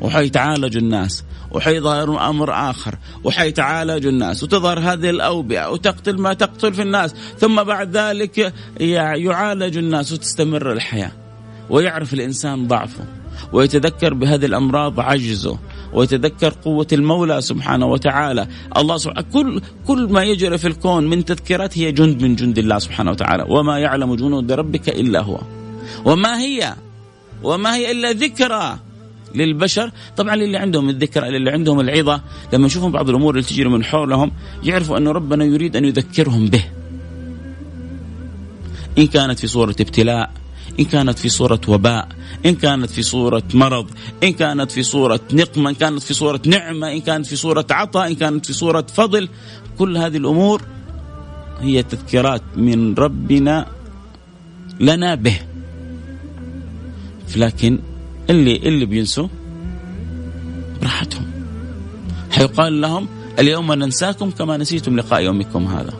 S1: وحيتعالج الناس. وحيظهر أمر آخر. وحيتعالج الناس. وتظهر هذه الأوبئة. وتقتل ما تقتل في الناس. ثم بعد ذلك يعالج الناس وتستمر الحياة. ويعرف الإنسان ضعفه. ويتذكر بهذه الأمراض عجزه ويتذكر قوة المولى سبحانه وتعالى. الله سبحانه كل كل ما يجري في الكون من تذكيرات هي جند من جند الله سبحانه وتعالى. وما يعلم جنود ربك إلا هو. وما هي؟ وما هي إلا ذكرى للبشر. طبعا اللي عندهم الذكرى اللي عندهم العظة لما يشوفون بعض الأمور اللي تجري من حولهم يعرفوا أن ربنا يريد أن يذكرهم به. إن كانت في صورة ابتلاء إن كانت في صورة وباء إن كانت في صورة مرض إن كانت في صورة نقمة إن كانت في صورة نعمة إن كانت في صورة عطاء إن كانت في صورة فضل كل هذه الأمور هي تذكيرات من ربنا لنا به. لكن اللي اللي بينسوا براحتهم حيقال لهم اليوم ننساكم كما نسيتم لقاء يومكم هذا.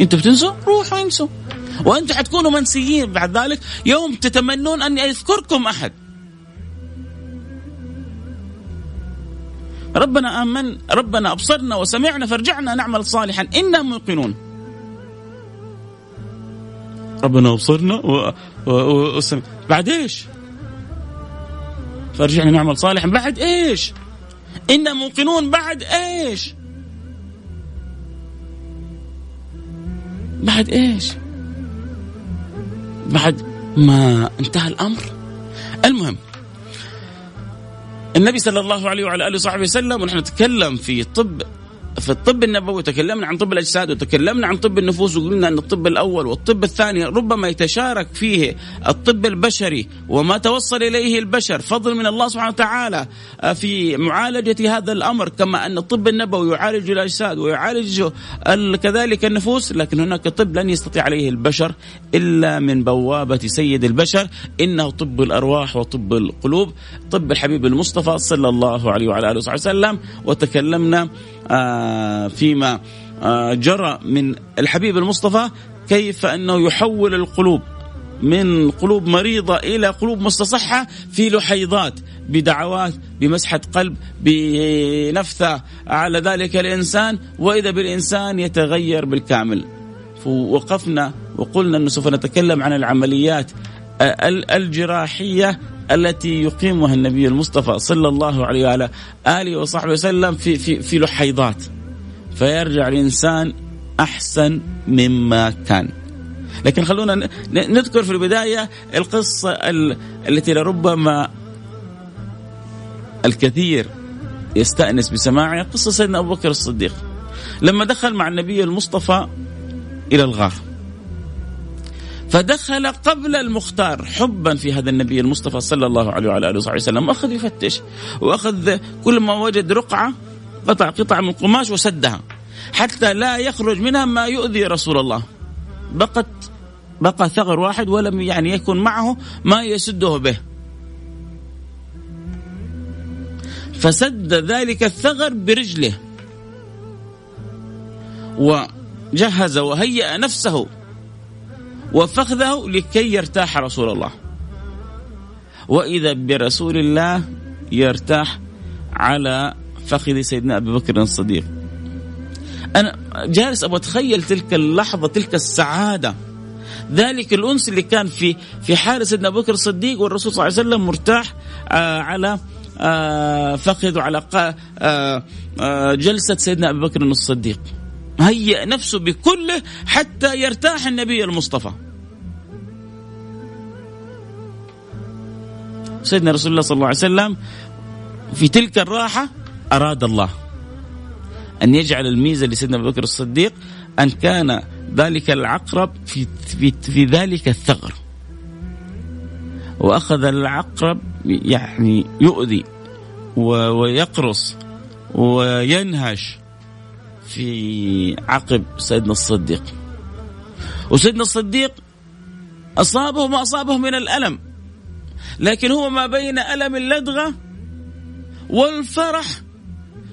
S1: أنتم بتنسوا؟ روحوا انسوا. وأنتم حتكونوا منسيين بعد ذلك يوم تتمنون أن يذكركم أحد ربنا آمن ربنا أبصرنا وسمعنا فرجعنا نعمل صالحا إنا موقنون ربنا أبصرنا و... و... و... بعد إيش؟ فرجعنا نعمل صالحا بعد إيش؟ إنا موقنون بعد إيش؟ بعد إيش؟ بعد ما انتهى الأمر. المهم النبي صلى الله عليه وعلى آله وصحبه وسلم ونحن نتكلم في طب في الطب النبوي تكلمنا عن طب الأجساد وتكلمنا عن طب النفوس وقلنا إن الطب الأول والطب الثاني ربما يتشارك فيه الطب البشري وما توصل إليه البشر. فضل من الله سبحانه وتعالى آه، في معالجة هذا الأمر كما أن الطب النبوي يعالج الأجساد ويعالج كذلك النفوس لكن هناك طب لن يستطيع عليه البشر إلا من بوابة سيد البشر إنه طب الأرواح وطب القلوب. طب الحبيب المصطفى صلى الله عليه وعلى آله وصحبه وسلم وتكلمنا فيما آه، جرى من الحبيب المصطفى كيف أنه يحول القلوب من قلوب مريضة إلى قلوب مستصحة في لحيضات بدعوات بمسحة قلب بنفثة على ذلك الإنسان وإذا بالإنسان يتغير بالكامل. وقفنا وقلنا أنه سوف نتكلم عن العمليات الجراحية التي يقيمها النبي المصطفى صلى الله عليه وعلى آله وصحبه وسلم في في في لحيضات فيرجع الإنسان أحسن مما كان. لكن خلونا نذكر في البداية القصة التي لربما الكثير يستأنس بسماعها قصة سيدنا أبو بكر الصديق. لما دخل مع النبي المصطفى إلى الغار. فدخل قبل المختار حبا في هذا النبي المصطفى صلى الله عليه وعلى آله وصحبه وسلم. وأخذ يفتش وأخذ كل ما وجد رقعة قطع قطع من قماش وسدها حتى لا يخرج منها ما يؤذي رسول الله. بقت بقى ثغر واحد ولم يعني يكن معه ما يسده به. فسد ذلك الثغر برجله وجهز وهيأ نفسه وفخذه لكي يرتاح رسول الله. وإذا برسول الله يرتاح على فخذ سيدنا أبي بكر الصديق. أنا جالس أبغى أتخيل تلك اللحظة تلك السعادة. ذلك الأنس اللي كان في في حال سيدنا أبو بكر الصديق والرسول صلى الله عليه وسلم مرتاح آه على آه فخذ وعلى آه آه جلسة سيدنا أبي بكر الصديق. هيأ نفسه بكله حتى يرتاح النبي المصطفى. سيدنا رسول الله صلى الله عليه وسلم في تلك الراحة أراد الله أن يجعل الميزة لسيدنا أبو بكر الصديق أن كان ذلك العقرب في, في, في ذلك الثغر. وأخذ العقرب يعني يؤذي ويقرص وينهش في عقب سيدنا الصديق. وسيدنا الصديق أصابه ما أصابه من الألم. لكن هو ما بين ألم اللدغة والفرح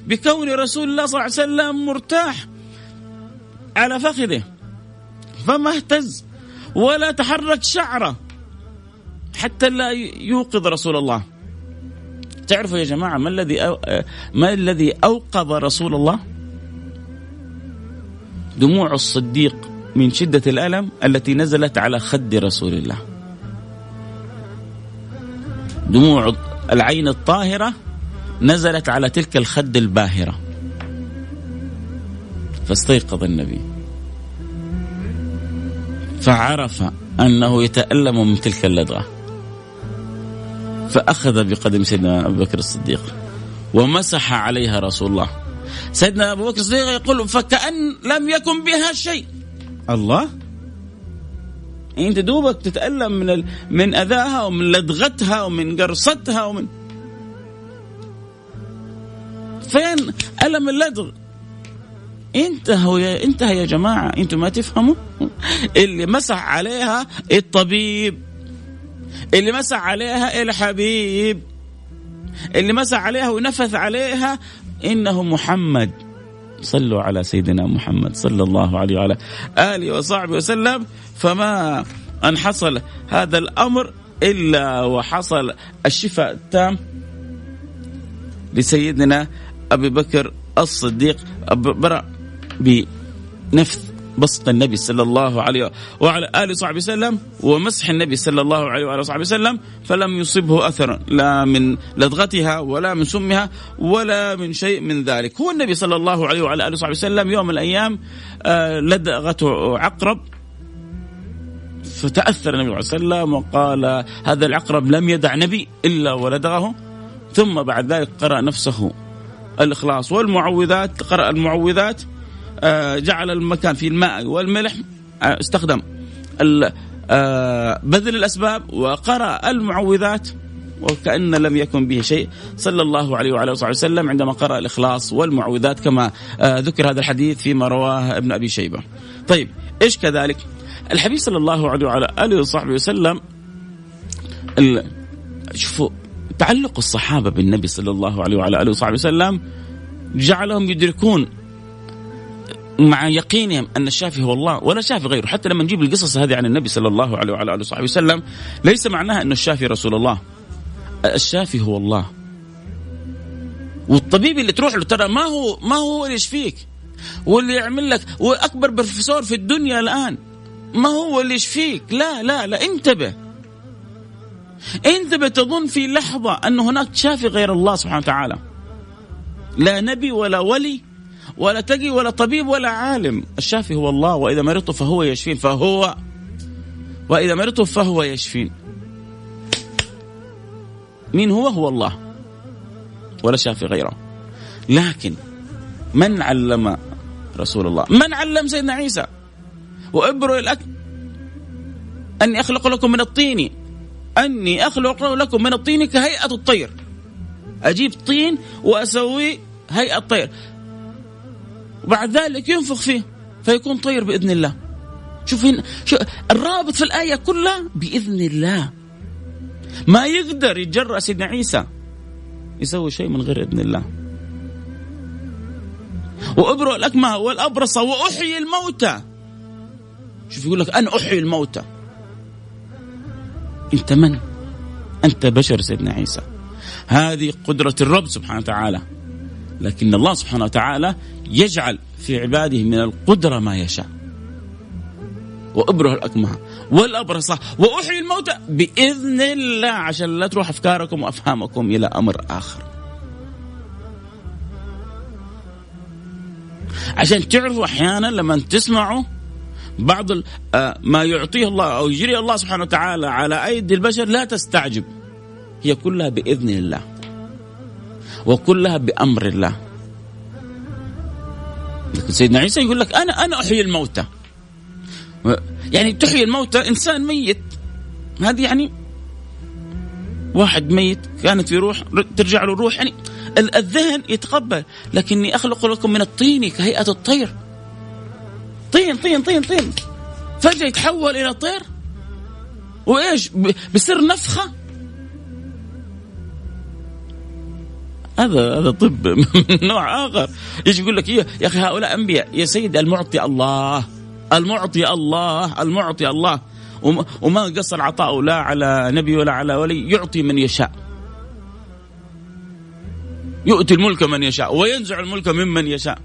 S1: بكون رسول الله صلى الله عليه وسلم مرتاح على فخذه. فما اهتز ولا تحرك شعره حتى لا يوقظ رسول الله. تعرفوا يا جماعة ما الذي. ما الذي أوقظ رسول الله؟ دموع الصديق من شدة الألم التي نزلت على خد رسول الله. دموع العين الطاهرة نزلت على تلك الخد الباهرة. فاستيقظ النبي. فعرف أنه يتألم من تلك اللدغة. فأخذ بقدم سيدنا أبو بكر الصديق. ومسح عليها رسول الله. سيدنا أبو بكر الصديق يقول فكأن لم يكن بها شيء. الله؟ أنت دوبك تتألم من ال... من أذاها ومن لدغتها ومن قرصتها ومن فين ألم اللدغ؟ انتهوا يا انتهى يا جماعة أنتم ما تفهموا؟ اللي مسح عليها الطبيب اللي مسح عليها الحبيب اللي مسح عليها ونفث عليها إنه محمد. صلوا على سيدنا محمد صلى الله عليه وعلى آله وصحبه وسلم. فما أن حصل هذا الأمر إلا وحصل الشفاء التام لسيدنا أبي بكر الصديق. برأ بنفث بسط النبي صلى الله عليه وعلى آله وصحبه وسلم ومسح النبي صلى الله عليه وعلى وصحبه وسلم فلم يصبه أثر لا من لدغتها ولا من سمها ولا من شيء من ذلك. هو النبي صلى الله عليه وعلى آله وصحبه وسلم يوم من الأيام آه، لدغته عقرب فتأثر النبي صلى الله عليه وسلم وقال هذا العقرب لم يدع نبي إلا ولدغه ثم بعد ذلك قرأ نفسه الإخلاص والمعوذات قرأ المعوذات جعل المكان فيه الماء والملح آه، استخدم آه، بذل الأسباب وقرأ المعوذات وكأن لم يكن به شيء. صلى الله عليه وعلى آله وسلم عندما قرأ الإخلاص والمعوذات كما ذكر هذا الحديث فيما رواه ابن أبي شيبة. طيب إيش كذلك؟ الحبيب صلى الله عليه وعلى آله وصحبه وسلم شوفوا تعلق الصحابة بالنبي صلى الله عليه وعلى آله وصحبه وسلم جعلهم يدركون مع يقينهم أن الشافي هو الله ولا شافي غيره. حتى لما نجيب القصص هذه عن النبي صلى الله عليه وعلى آله وصحبه وسلم ليس معناها انه الشافي رسول الله. الشافي هو الله. والطبيب اللي تروح له ترى ما هو ما هو اللي يشفيك. واللي يعمل لك وأكبر بروفيسور في الدنيا الآن. ما هو اللي يشفيك. لا لا لا انتبه. انتبه تظن في لحظة أن هناك شافي غير الله سبحانه وتعالى. لا نبي ولا ولي ولا تقي ولا طبيب ولا عالم. الشافي هو الله وإذا مرضت فهو يشفين. فهو وإذا مرضت فهو يشفين. مين هو؟ هو الله ولا شافي غيره. لكن من علم رسول الله؟ من علم سيدنا عيسى؟ وابرئ الأكل أني أخلق لكم من الطين. أني أخلق لكم من الطين كهيئة الطير. أجيب طين وأسوي هيئة طير وبعد ذلك ينفخ فيه فيكون طير بإذن الله. شوف هنا شو الرابط في الآية كلها بإذن الله. ما يقدر يتجرأ سيدنا عيسى يسوي شيء من غير إذن الله. وأبرئ الأكمه والأبرص وأحيي الموتى. شوف يقول لك أنا أحيي الموتى. أنت من؟ أنت بشر سيدنا عيسى. هذه قدرة الرب سبحانه وتعالى. لكن الله سبحانه وتعالى يجعل في عباده من القدرة ما يشاء. وأبره الأكمه والأبرصة وأحيي الموتى. بإذن الله. عشان لا تروح أفكاركم وأفهامكم إلى أمر آخر. عشان تعرفوا أحيانا لما تسمعوا بعض آه، ما يعطيه الله أو يجري الله سبحانه وتعالى على أيدي البشر لا تستعجب. هي كلها بإذن الله. وكلها بأمر الله. لكن سيدنا عيسى يقول لك أنا أنا أحيي الموتى. يعني تحيي الموتى إنسان ميت. هذه يعني واحد ميت كانت في روح ترجع له الروح. يعني الذهن يتقبل لكني أخلق لكم من الطين كهيئة الطير. طين طين طين طين. فجأة يتحول إلى طير. وإيش؟ بسر نفخة. هذا هذا طب من نوع آخر. يجي يقول لك يا أخي هؤلاء أنبياء يا سيد المعطي الله المعطي الله المعطي الله. وما قصر عطاؤه لا على نبي ولا على ولي يعطي من يشاء. يؤتي الملك من يشاء وينزع الملك ممن يشاء.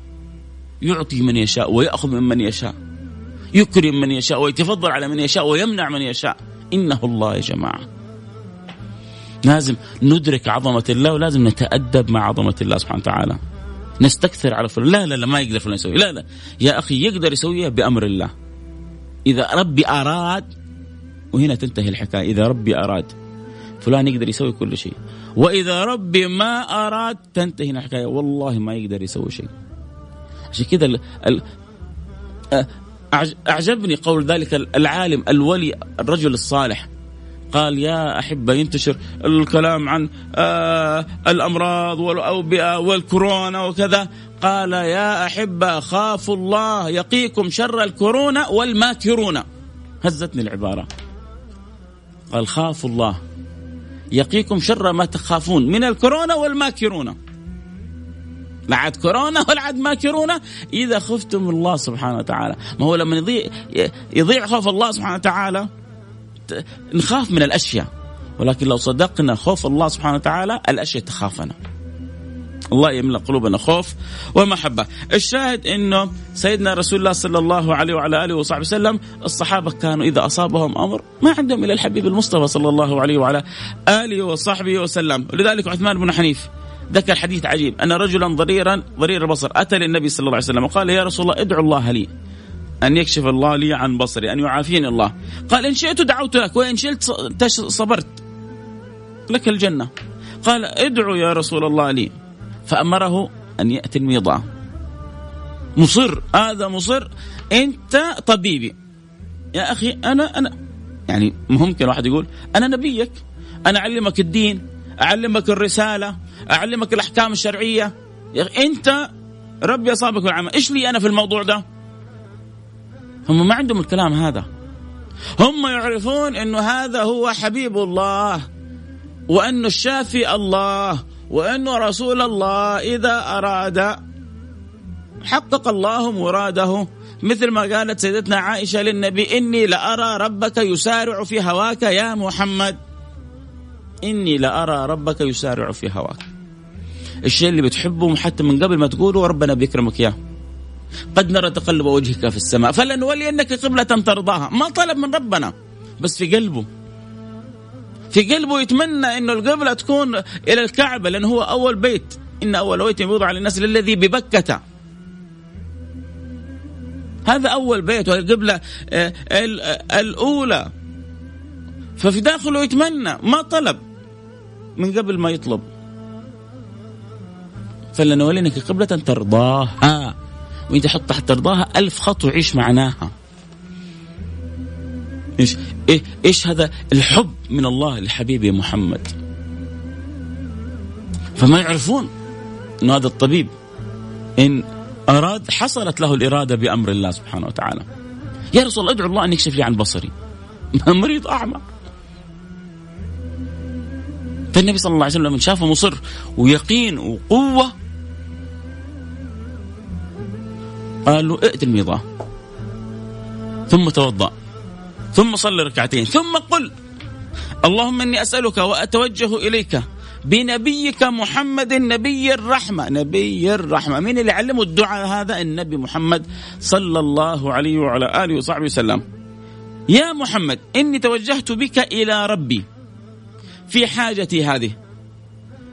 S1: يعطي من يشاء ويأخذ ممن يشاء. يكرم من يشاء ويتفضل على من يشاء ويمنع من يشاء. إنه الله يا جماعة. لازم ندرك عظمة الله ولازم نتأدب مع عظمة الله سبحانه وتعالى. نستكثر على فلان. لا لا لا ما يقدر فلان يسوي. لا لا. يا أخي يقدر يسويها بأمر الله. إذا ربي أراد وهنا تنتهي الحكاية. إذا ربي أراد فلان يقدر يسوي كل شيء. وإذا ربي ما أراد تنتهي الحكاية. والله ما يقدر يسوي شيء. عشان كذا أعجبني قول ذلك العالم الولي الرجل الصالح. قال يا أحبة ينتشر الكلام عن آه الأمراض والأوبئة والكورونا وكذا. قال يا أحبة خافوا الله يقيكم شر الكورونا والماكرون هزتني العبارة. قال خافوا الله يقيكم شر ما تخافون من الكورونا والماكرون لا عاد كورونا ولا عاد ماكرونا إذا خفتم الله سبحانه وتعالى. ما هو لما يضيع يضيع خوف الله سبحانه وتعالى؟ نخاف من الأشياء. ولكن لو صدقنا خوف الله سبحانه وتعالى الأشياء تخافنا. الله يملأ قلوبنا خوف ومحبة. الشاهد إنه سيدنا رسول الله صلى الله عليه وعلى آله وصحبه وسلم الصحابة كانوا إذا أصابهم أمر ما عندهم إلا الحبيب المصطفى صلى الله عليه وعلى آله وصحبه وسلم. لذلك عثمان بن حنيف ذكر حديث عجيب أن رجلا ضريرا ضرير البصر أتى للنبي صلى الله عليه وسلم وقال يا رسول الله ادعو الله لي. أن يكشف الله لي عن بصري أن يعافيني الله. قال إن شئت دعوت لك وإن شئت صبرت. لك الجنة. قال ادعو يا رسول الله لي. فأمره أن يأتي الميضة. مصر هذا مصر أنت طبيبي. يا أخي أنا أنا يعني ممكن واحد يقول أنا نبيك. أنا أعلمك الدين أعلمك الرسالة أعلمك الأحكام الشرعية. يا أخي أنت ربي أصابك بالعمل. إيش لي أنا في الموضوع ده؟ هم ما عندهم الكلام هذا. هم يعرفون إنه هذا هو حبيب الله وانه الشافي الله وانه رسول الله إذا أراد حقق الله مراده. مثل ما قالت سيدتنا عائشة للنبي إني لأرى ربك يسارع في هواك يا محمد. إني لأرى ربك يسارع في هواك. الشيء اللي بتحبه حتى من قبل ما تقوله ربنا بيكرمك إياه. قد نرى تقلب وجهك في السماء فلنولينك قبلة ترضاها. ما طلب من ربنا بس في قلبه. في قلبه يتمنى إنه القبلة تكون إلى الكعبة لأنه هو أول بيت. إن أول بيت يوضع للناس للذي ببكة. هذا أول بيت والقبلة آه، الأولى. ففي داخله يتمنى ما طلب من قبل ما يطلب. فلنولينك قبلة ترضاها. وانت حط تحت ترضاها ألف خط وعيش معناها. إيش؟ إيه إيش هذا؟ الحب من الله لحبيبي محمد. فما يعرفون إنه هذا الطبيب. إن أراد حصلت له الإرادة بأمر الله سبحانه وتعالى. يا رسول الله ادعو الله أن يكشف لي عن بصري. مريض أعمى. فالنبي صلى الله عليه وسلم شافه مصر ويقين وقوة قال له ائت الميضاه ثم توضأ. ثم صل ركعتين. ثم قل اللهم إني أسألك وأتوجه إليك بنبيك محمد نبي الرحمة. نبي الرحمة. مين اللي علمه الدعاء هذا؟ النبي محمد صلى الله عليه وعلى آله وصحبه وسلم. يا محمد إني توجهت بك إلى ربي في حاجتي هذه.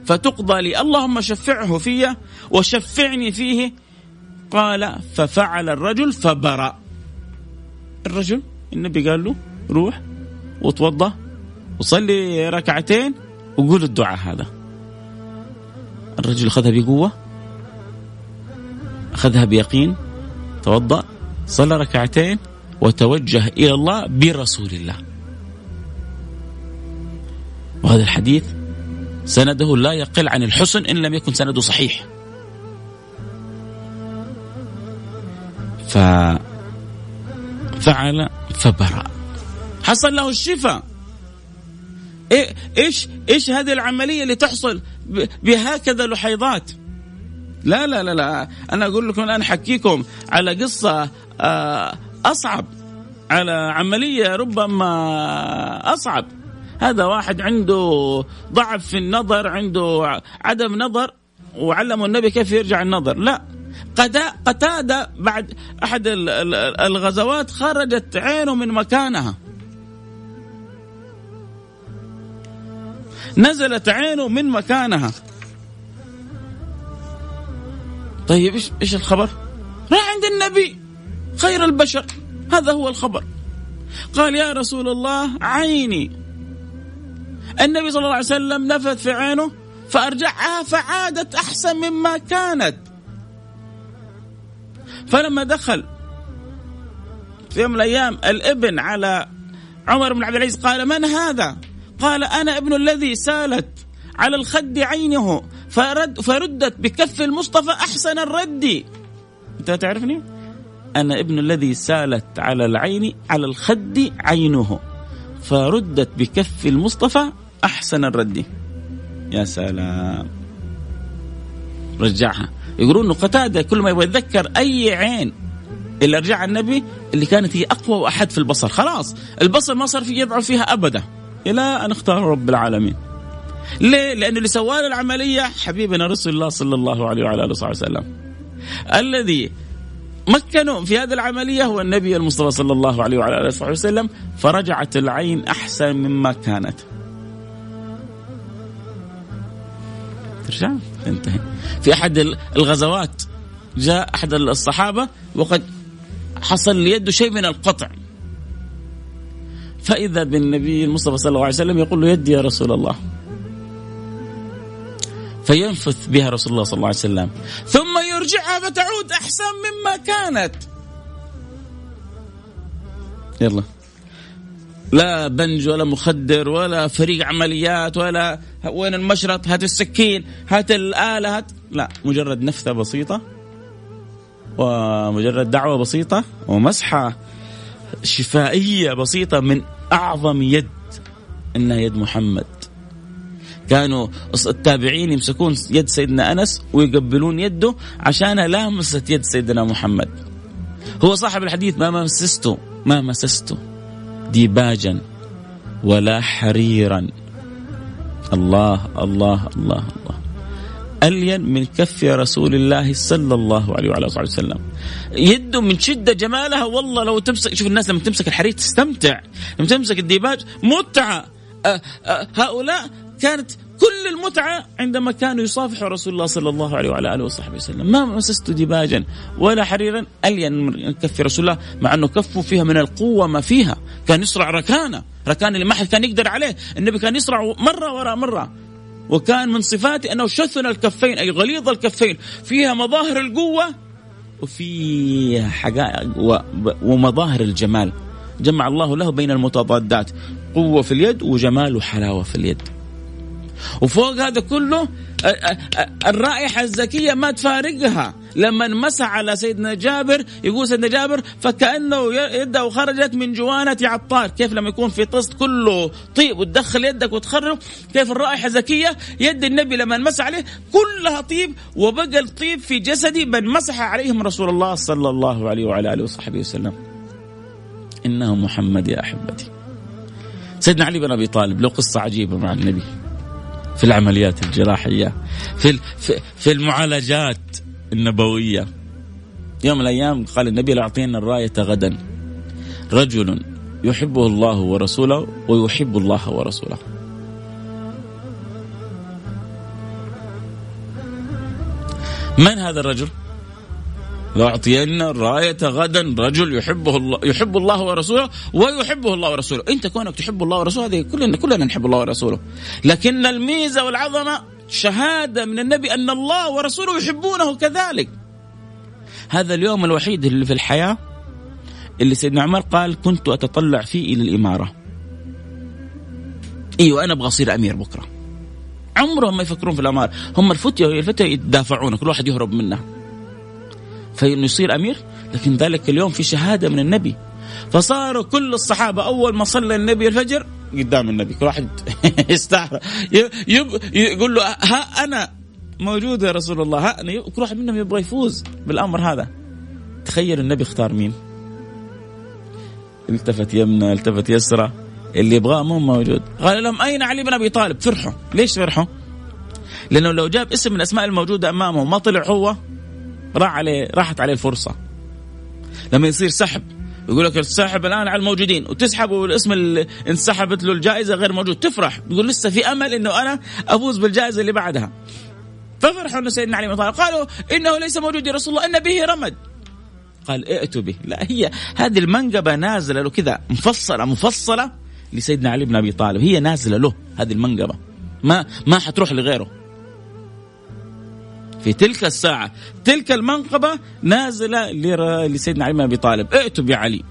S1: فتقضى لي. اللهم شفعه في وشفعني فيه قال ففعل الرجل فبرأ. الرجل النبي قال له روح وتوضأ وصلي ركعتين وقول الدعاء هذا. الرجل أخذها بقوة أخذها بيقين توضأ صلى ركعتين وتوجه إلى الله برسول الله. وهذا الحديث سنده لا يقل عن الحسن إن لم يكن سنده صحيح. ففعل فبرأ. حصل له الشفاء. إيش إيش هذه العملية اللي تحصل بهكذا لحيضات؟ لا لا لا لا. أنا أقول لكم الآن أحكيكم على قصة آه، أصعب. على عملية ربما أصعب. هذا واحد عنده ضعف في النظر عنده عدم نظر وعلمه النبي كيف يرجع النظر. لا. قتادة بعد أحد الغزوات خرجت عينه من مكانها. نزلت عينه من مكانها. طيب إيش إيش الخبر؟ راح عند النبي خير البشر. هذا هو الخبر. قال يا رسول الله عيني. النبي صلى الله عليه وسلم نفث في عينه فأرجعها فعادت أحسن مما كانت. فلما دخل في يوم من الأيام الابن على عمر بن عبد العزيز قال من هذا؟ قال أنا ابن الذي سالت على الخد عينه فرد فردت بكف المصطفى أحسن الرد. أنت تعرفني؟ أنا ابن الذي سالت على العين على الخد عينه فردت بكف المصطفى أحسن الرد. يا سلام. رجعها. يقولون إنه قتادة كل ما يبغى يتذكر أي عين اللي رجعها النبي اللي كانت هي أقوى وأحد في البصر خلاص البصر ما صار في يضعف فيها أبدا إلى أن اختار رب العالمين ليه؟ لأنه اللي سوى العملية حبيبنا رسول الله صلى الله عليه وعلى آله وصحبه وسلم. الذي مكنوا في هذه العملية هو النبي المصطفى صلى الله عليه وعلى آله وصحبه وسلم فرجعت العين أحسن مما كانت. ترجع انتهي. في أحد الغزوات جاء أحد الصحابة وقد حصل ليده شيء من القطع. فإذا بالنبي المصطفى صلى الله عليه وسلم يقول له يدي يا رسول الله. فينفث بها رسول الله صلى الله عليه وسلم. ثم يرجعها فتعود أحسن مما كانت. يلا. لا بنج ولا مخدر ولا فريق عمليات ولا وين المشرط؟ هات السكين هات الآلة هات لا مجرد نفثة بسيطة ومجرد دعوة بسيطة ومسحة شفائية بسيطة من أعظم يد إنها يد محمد. كانوا التابعين يمسكون يد سيدنا أنس ويقبلون يده عشان لامست يد سيدنا محمد. هو صاحب الحديث ما مسست ما مسست ديباجا ولا حريرا. الله الله الله الله. ألين من كف رسول الله صلى الله عليه وعلى آله وسلم. يده من شدة جمالها والله لو تمسك شوف الناس لما تمسك الحرير تستمتع. لما تمسك الديباج متعة. أه أه هؤلاء كانت كل المتعة عندما كانوا يصافحوا رسول الله صلى الله عليه وعلى آله وصحبه وسلم. ما مسست ديباجا ولا حريرا ألين من كف رسول الله مع أنه كفه فيها من القوة ما فيها. كان يصرع ركانة. ركان اللي ما حد كان يقدر عليه. النبي كان يصرع مرة وراء مرة. وكان من صفاته أنه شثن الكفين أي غليظ الكفين. فيها مظاهر القوة وفيها حقائق ومظاهر الجمال. جمع الله له بين المتضادات قوة في اليد وجمال وحلاوة في اليد. وفوق هذا كله الرائحة الزكية ما تفارقها. لما مسح على سيدنا جابر يقول سيدنا جابر فكأنه يده خرجت من جوانة عطار. كيف لما يكون في طست كله طيب وتدخل يدك وتخرج كيف الرائحة زكية؟ يد النبي لما مسح عليه كلها طيب وبقى الطيب في جسدي من مسح عليهم رسول الله صلى الله عليه وعلى آله وصحبه وسلم. إنه محمد يا أحبتي. سيدنا علي بن أبي طالب له قصة عجيبة مع النبي. في العمليات الجراحية في في المعالجات النبوية. يوم من الأيام قال النبي لأعطينا الراية غدا. رجل يحبه الله ورسوله ويحب الله ورسوله. من هذا الرجل؟ لأعطينا الراية غدا رجل يحبه الله يحب الله ورسوله ويحبه الله ورسوله، أنت كونك تحب الله ورسوله هذه كلنا كلنا نحب الله ورسوله، لكن الميزة والعظمة شهادة من النبي أن الله ورسوله يحبونه كذلك. هذا اليوم الوحيد اللي في الحياة اللي سيدنا عمر قال كنت أتطلع فيه إلى الإمارة. أيوه أنا أبغى أصير أمير بكرة. عمرهم ما يفكرون في الأمارة، هم الفتيه الفتية يتدافعون كل واحد يهرب منها. فإنه يصير أمير. لكن ذلك اليوم في شهادة من النبي. فصاروا كل الصحابة أول ما صلى النبي الفجر قدام النبي. كل واحد يستعرى يقول له ها أنا موجود يا رسول الله. ها أنا كل واحد منهم يبغى يفوز بالأمر هذا. تخيل النبي اختار مين؟ التفت يمنى التفت يسرى اللي يبغاه مو موجود. قال لهم أين علي بن أبي طالب؟ فرحوا. ليش فرحوا؟ لأنه لو جاب اسم من الأسماء الموجودة أمامه وما طلع هو راح عليه راحت عليه الفرصة. لما يصير سحب يقول لك السحب الآن على الموجودين وتسحب والاسم اللي انسحبت له الجائزة غير موجود تفرح. تقول لسه في أمل إنه أنا أفوز بالجائزة اللي بعدها. ففرحوا انه سيدنا علي بن قالوا إنه ليس موجود يا رسول الله إن به رمد. قال ائتوا به. لا هي هذه المنقبة نازلة له كذا مفصلة مفصلة لسيدنا علي بن أبي طالب. هي نازلة له هذه المنقبة. ما ما حتروح لغيره. في تلك الساعة. تلك المنقبة نازلة لسيدنا علي بن أبي طالب. ائتوا بعلي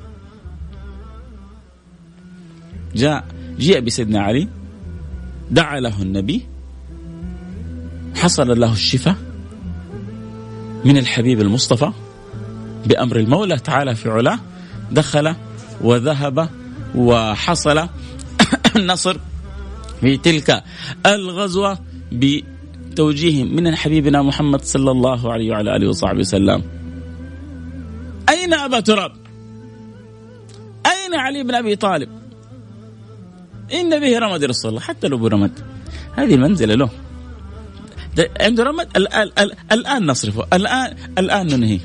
S1: جاء جيء بسيدنا علي. دعا له النبي. حصل له الشفاء من الحبيب المصطفى بأمر المولى. تعالى في علاه. دخل وذهب وحصل النصر في تلك الغزوة توجيه من حبيبنا محمد صلى الله عليه وعلى آله وصحبه وسلم. أين أبا تراب؟ أين علي بن أبي طالب؟ إن به رمد رسول الله حتى لو برمد هذه المنزله له. عنده رمد الان الآن نصرفه الآن الآن ننهيه.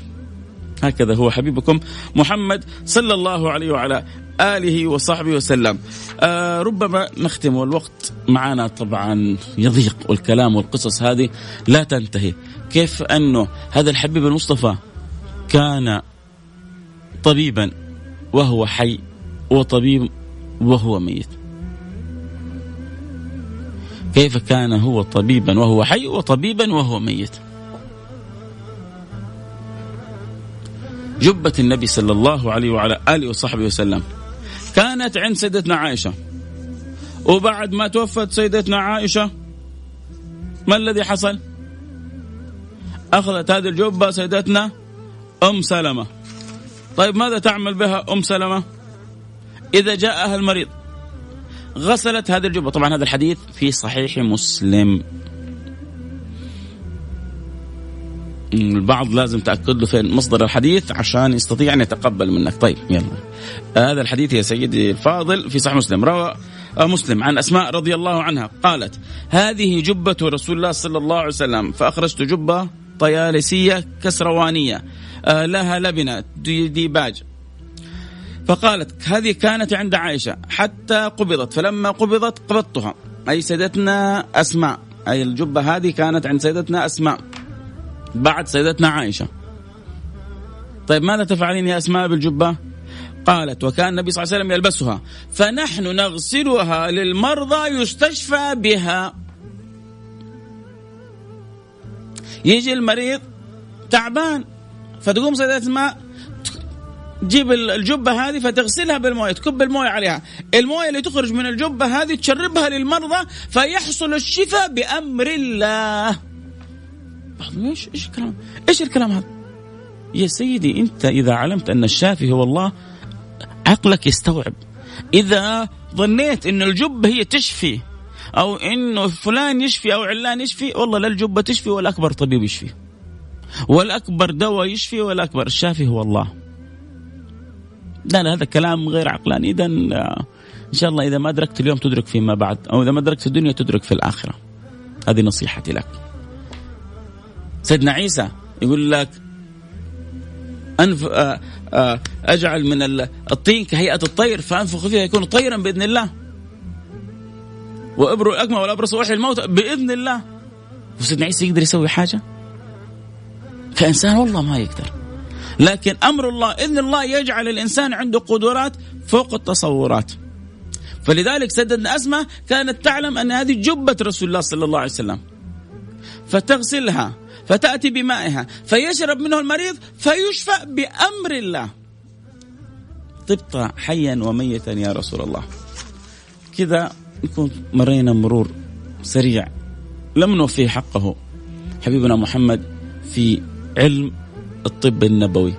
S1: هكذا هو حبيبكم محمد صلى الله عليه وعلى آله وصحبه وسلم. آه ربما نختم والوقت معنا طبعا يضيق والكلام والقصص هذه لا تنتهي. كيف أنه هذا الحبيب المصطفى كان طبيبا وهو حي وطبيب وهو ميت. كيف كان هو طبيبا وهو حي وطبيبا وهو ميت؟ جبة النبي صلى الله عليه وعلى آله وصحبه وسلم. كانت عند سيدتنا عائشة. وبعد ما توفت سيدتنا عائشة ما الذي حصل؟ أخذت هذه الجبة سيدتنا أم سلمة. طيب ماذا تعمل بها أم سلمة؟ إذا جاءها المريض غسلت هذه الجبة. طبعا هذا الحديث في صحيح مسلم. البعض لازم تأكد له فين مصدر الحديث عشان يستطيع أن يتقبل منك. طيب يلا. هذا الحديث يا سيدي الفاضل في صحيح مسلم. روى مسلم عن أسماء رضي الله عنها. قالت هذه جبة رسول الله صلى الله عليه وسلم فأخرجت جبة طيالسية كسروانية آه، لها لبنة ديباج فقالت هذه كانت عند عائشة حتى قبضت فلما قبضت قبضتها. أي سيدتنا أسماء أي الجبة هذه كانت عند سيدتنا أسماء. بعد سيدتنا عائشة. طيب ماذا تفعلين يا أسماء بالجبة؟ قالت وكان النبي صلى الله عليه وسلم يلبسها فنحن نغسلها للمرضى يستشفى بها. يجي المريض تعبان فتقوم سيدة اسماء تجيب الجبة هذه فتغسلها بالموية تكب الموية عليها. الموية اللي تخرج من الجبة هذه تشربها للمرضى فيحصل الشفاء بأمر الله. إيش إيش الكلام؟ إيش الكلام هذا؟ يا سيدي أنت إذا علمت أن الشافي هو الله عقلك يستوعب. إذا ظنيت إن الجبه هي تشفي أو انه فلان يشفي أو علان يشفي والله لا الجبه تشفي ولا أكبر طبيب يشفي. ولا أكبر دواء يشفي ولا أكبر. الشافي هو الله. لا لا هذا كلام غير عقلاني. اذا آه، إن شاء الله إذا ما أدركت اليوم تدرك فيما بعد أو إذا ما أدركت الدنيا تدرك في الآخرة. هذه نصيحتي لك. سيدنا عيسى يقول لك أنف آه، آه، أجعل من الطين كهيئة الطير فأنفخ فيها يكون طيرا بإذن الله. وابرو الاكمى والابرص واحيي الموتى بإذن الله. وسيدنا عيسى يقدر يسوي حاجة؟ كإنسان والله ما يقدر. لكن أمر الله إذن الله يجعل الإنسان عنده قدرات فوق التصورات. فلذلك سيدنا اسماء كانت تعلم أن هذه جبة رسول الله صلى الله عليه وسلم. فتغسلها. فتأتي بمائها فيشرب منه المريض فيشفى بأمر الله. طبت حيا وميتا يا رسول الله. كذا نكون مرينا مرور سريع. لم نوفيه حقه. حبيبنا محمد في علم الطب النبوي.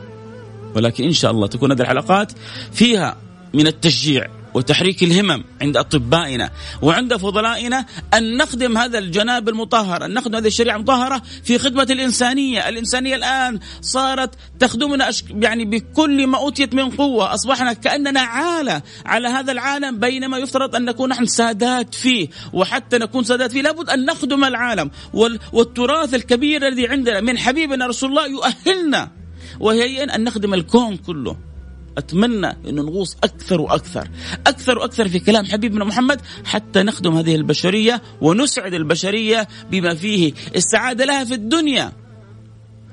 S1: ولكن إن شاء الله تكون هذه الحلقات فيها من التشجيع. وتحريك الهمم عند أطبائنا وعند فضلائنا أن نخدم هذا الجناب المطهر، أن نخدم هذه الشريعة المطهرة في خدمة الإنسانية، الإنسانية الآن صارت تخدمنا. يعني بكل ما أوتيت من قوة، أصبحنا كأننا عالة على هذا العالم بينما يفترض أن نكون نحن سادات فيه، وحتى نكون سادات فيه لابد أن نخدم العالم، وال... والتراث الكبير الذي عندنا من حبيبنا رسول الله يؤهلنا وهي أن نخدم الكون كله. أتمنى انه نغوص أكثر وأكثر أكثر وأكثر في كلام حبيبنا محمد حتى نخدم هذه البشرية ونسعد البشرية بما فيه السعادة لها في الدنيا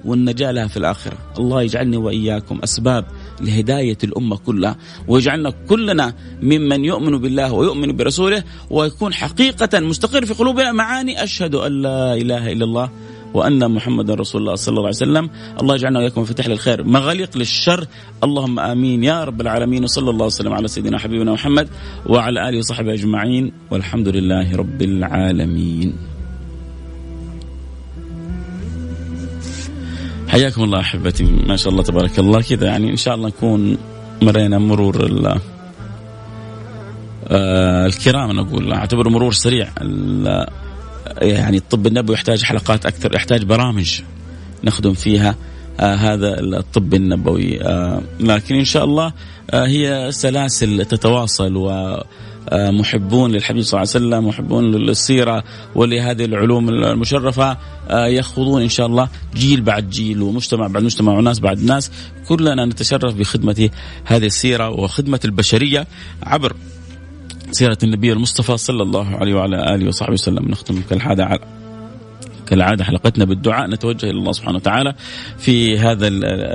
S1: والنجاة لها في الآخرة. الله يجعلني وإياكم أسباب لهداية الأمة كلها ويجعلنا كلنا ممن يؤمن بالله ويؤمن برسوله ويكون حقيقة مستقر في قلوبنا. معاني أشهد أن لا إله إلا الله. وأن محمدا رسول الله صلى الله عليه وسلم الله يجعلنا وإياكم مفتاح للخير مغاليق للشر اللهم آمين يا رب العالمين وصلى الله وسلم على سيدنا حبيبنا محمد وعلى آله وصحبه أجمعين والحمد لله رب العالمين. حياكم الله أحبتي ما شاء الله تبارك الله. كذا يعني إن شاء الله نكون مرينا مرور آه الكرام نقول أعتبره مرور سريع يعني الطب النبوي يحتاج حلقات أكثر يحتاج برامج نخدم فيها آه هذا الطب النبوي. آه لكن إن شاء الله آه هي سلاسل تتواصل و آه، محبون للحبيب صلى الله عليه وسلم محبون للسيرة ولهذه العلوم المشرفة آه، يخوضون إن شاء الله جيل بعد جيل ومجتمع بعد مجتمع وناس بعد ناس. كلنا نتشرف بخدمة هذه السيرة وخدمة البشرية عبر سيرة النبي المصطفى صلى الله عليه وعلى آله وصحبه وسلم. نختم كالعادة على كالعادة حلقتنا بالدعاء. نتوجه إلى الله سبحانه وتعالى في هذا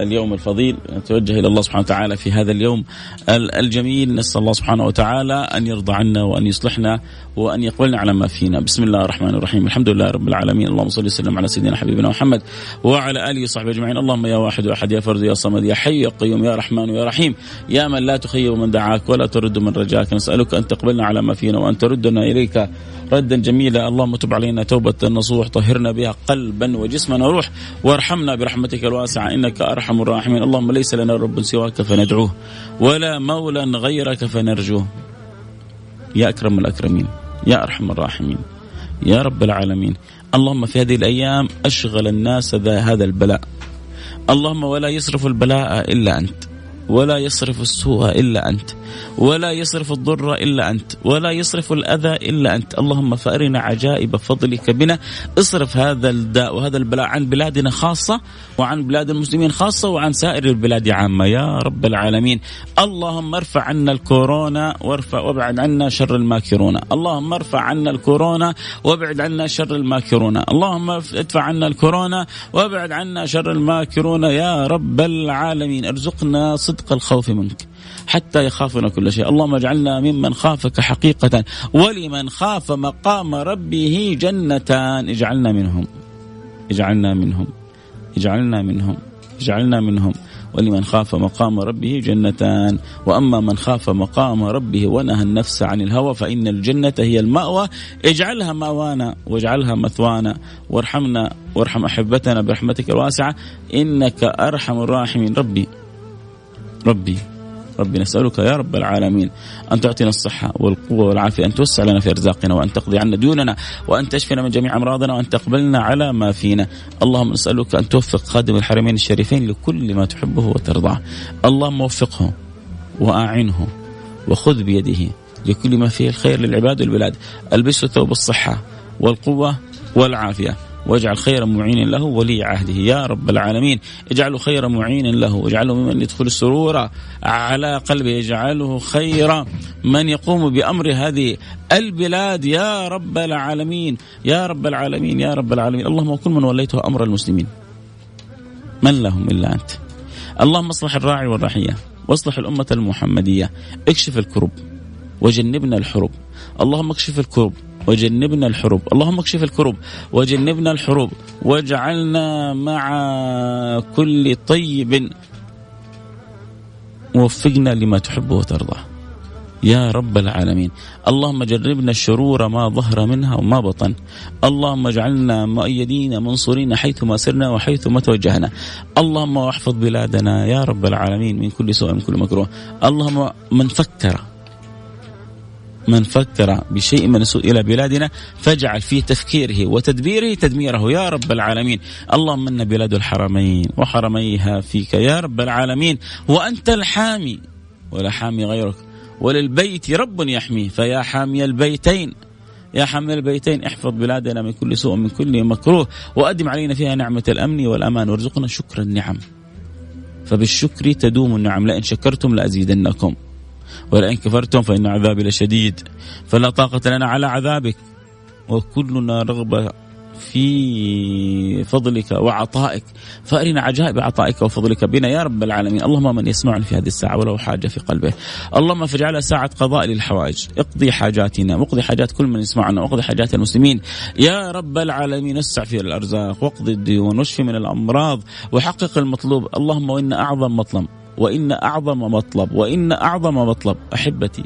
S1: اليوم الفضيل. نتوجه إلى الله سبحانه وتعالى في هذا اليوم الجميل. نسأل الله سبحانه وتعالى أن يرضى عنا وأن يصلحنا. وأن يقبلنا على ما فينا. بسم الله الرحمن الرحيم. الحمد لله رب العالمين. اللهم صل وسلم على سيدنا حبيبنا محمد وعلى آله وصحبه أجمعين. اللهم يا واحد وأحد يا فرد يا صمد يا حي يا قيوم يا رحمن يا رحيم. يا من لا تخيب من دعاك ولا ترد من رجاك. نسألك أن تقبلنا على ما فينا وأن تردنا إليك ردا جميلا. اللهم تب علينا توبة نصوح طهرنا بها قلبا وجسما وروح. وارحمنا برحمتك الواسعة. إنك أرحم الراحمين. اللهم ليس لنا رب سواك فندعوه ولا مولى غيرك فنرجوه. يا أكرم الأكرمين. يا أرحم الراحمين يا رب العالمين. اللهم في هذه الأيام أشغل الناس ذا هذا البلاء. اللهم ولا يصرف البلاء إلا أنت. ولا يصرف السوء إلا أنت ولا يصرف الضر إلا أنت ولا يصرف الأذى إلا أنت. اللهم فأرنا عجائب فضلك بنا. اصرف هذا الداء وهذا البلاء عن بلادنا خاصة وعن بلاد المسلمين خاصة وعن سائر البلاد عامة. يا رب العالمين. اللهم ارفع عنا الكورونا وارفع وابعد عنا شر الماكرون. اللهم ارفع عنا الكورونا وابعد عنا شر الماكرون. اللهم ادفع عنا الكورونا وابعد عنا شر الماكرون. يا رب العالمين. ارزقنا صدق الخوف منك حتى يخافنا كل شيء. اللهم اجعلنا ممن خافك حقيقة ولمن خاف مقام ربه جنتان. اجعلنا منهم. اجعلنا منهم. اجعلنا منهم. اجعلنا منهم. ولمن خاف مقام ربه جنتان. وأما من خاف مقام ربه ونهى النفس عن الهوى فإن الجنة هي المأوى. اجعلها مأوانا واجعلها مثوانا. وارحمنا وارحم أحبتنا برحمتك الواسعة. إنك أرحم الراحمين. ربي ربي ربي نسألك يا رب العالمين أن تعطينا الصحة والقوة والعافية أن توسع لنا في أرزاقنا وأن تقضي عنا ديوننا وأن تشفينا من جميع أمراضنا وأن تقبلنا على ما فينا. اللهم نسألك أن توفق خادم الحرمين الشريفين لكل ما تحبه وترضاه. اللهم وفقه وأعنه وخذ بيده لكل ما فيه الخير للعباد والبلاد. ألبسه ثوب الصحة والقوة والعافية. واجعل خير معين له ولي عهده. يا رب العالمين اجعله خير معين له واجعله ممن يدخل السرور على قلبه اجعله خير من يقوم بأمر هذه البلاد. يا رب العالمين يا رب العالمين يا رب العالمين. اللهم كل من وليته أمر المسلمين. من لهم إلا أنت. اللهم اصلح الراعي والرحية واصلح الأمة المحمدية. اكشف الكرب وجنبنا الحروب. اللهم اكشف الكرب وجنبنا الحروب. اللهم اكشف الكروب. وجنبنا الحروب. واجعلنا مع كل طيب. وفقنا لما تحب وترضى. يا رب العالمين. اللهم جربنا الشرور ما ظهر منها وما بطن. اللهم اجعلنا مؤيدين منصورين حيثما سرنا وحيثما توجهنا. اللهم واحفظ بلادنا يا رب العالمين من كل سوء من كل مكروه. اللهم من فكر من فكر بشيء من السوء إلى بلادنا فاجعل في تفكيره وتدبيره تدميره يا رب العالمين. اللهم إن بلاد الحرمين وحرميها فيك يا رب العالمين. وأنت الحامي ولا حامي غيرك. وللبيت رب يحميه. فيا حامي البيتين. يا حامي البيتين احفظ بلادنا من كل سوء من كل مكروه. وأدم علينا فيها نعمة الأمن والأمان. وارزقنا شكر النعم. فبالشكر تدوم النعم. لئن شكرتم لأزيدنكم. ولئن كفرتم فإن عذابي لشديد. فلا طاقة لنا على عذابك. وكلنا رغبة في فضلك وعطائك. فأرنا عجائب عطائك وفضلك بنا يا رب العالمين. اللهم من يسمعني في هذه الساعة ولو حاجة في قلبه. اللهم فاجعلها ساعة قضاء للحوائج. اقضي حاجاتنا. واقضي حاجات كل من يسمعنا. واقضي حاجات المسلمين. يا رب العالمين وسع في الأرزاق. واقضي الديون. واشفي من الأمراض. وحقق المطلوب. اللهم وإن أعظم مطلب وإن أعظم مطلب وإن أعظم مطلب أحبتي.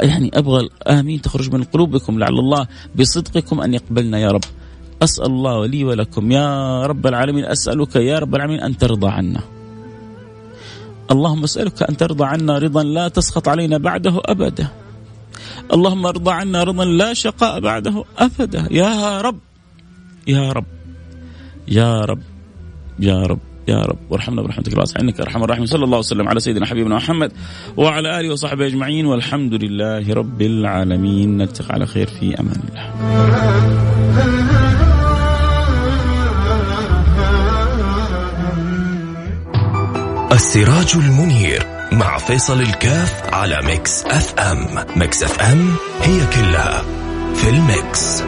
S1: يعني أبغى آمين تخرج من قلوبكم لعل الله بصدقكم أن يقبلنا يا رب. أسأل الله لي ولكم. يا رب العالمين أسألك يا رب العالمين أن ترضى عنا. اللهم أسألك أن ترضى عنا رضا لا تسخط علينا بعده أبدا. اللهم ارضى عنا رضا لا شقاء بعده أبدا. يا رب يا رب يا رب يا رب. يا رب. وارحمنا برحمتك. الواسعة انك أرحم الراحمين. صلى الله وسلم على سيدنا حبيبنا محمد وعلى آله وصحبه أجمعين. والحمد لله رب العالمين. نلتقي على خير في أمان الله.
S2: السراج المنير مع فيصل الكاف على Mix FM، Mix FM هي كلها في ال mix.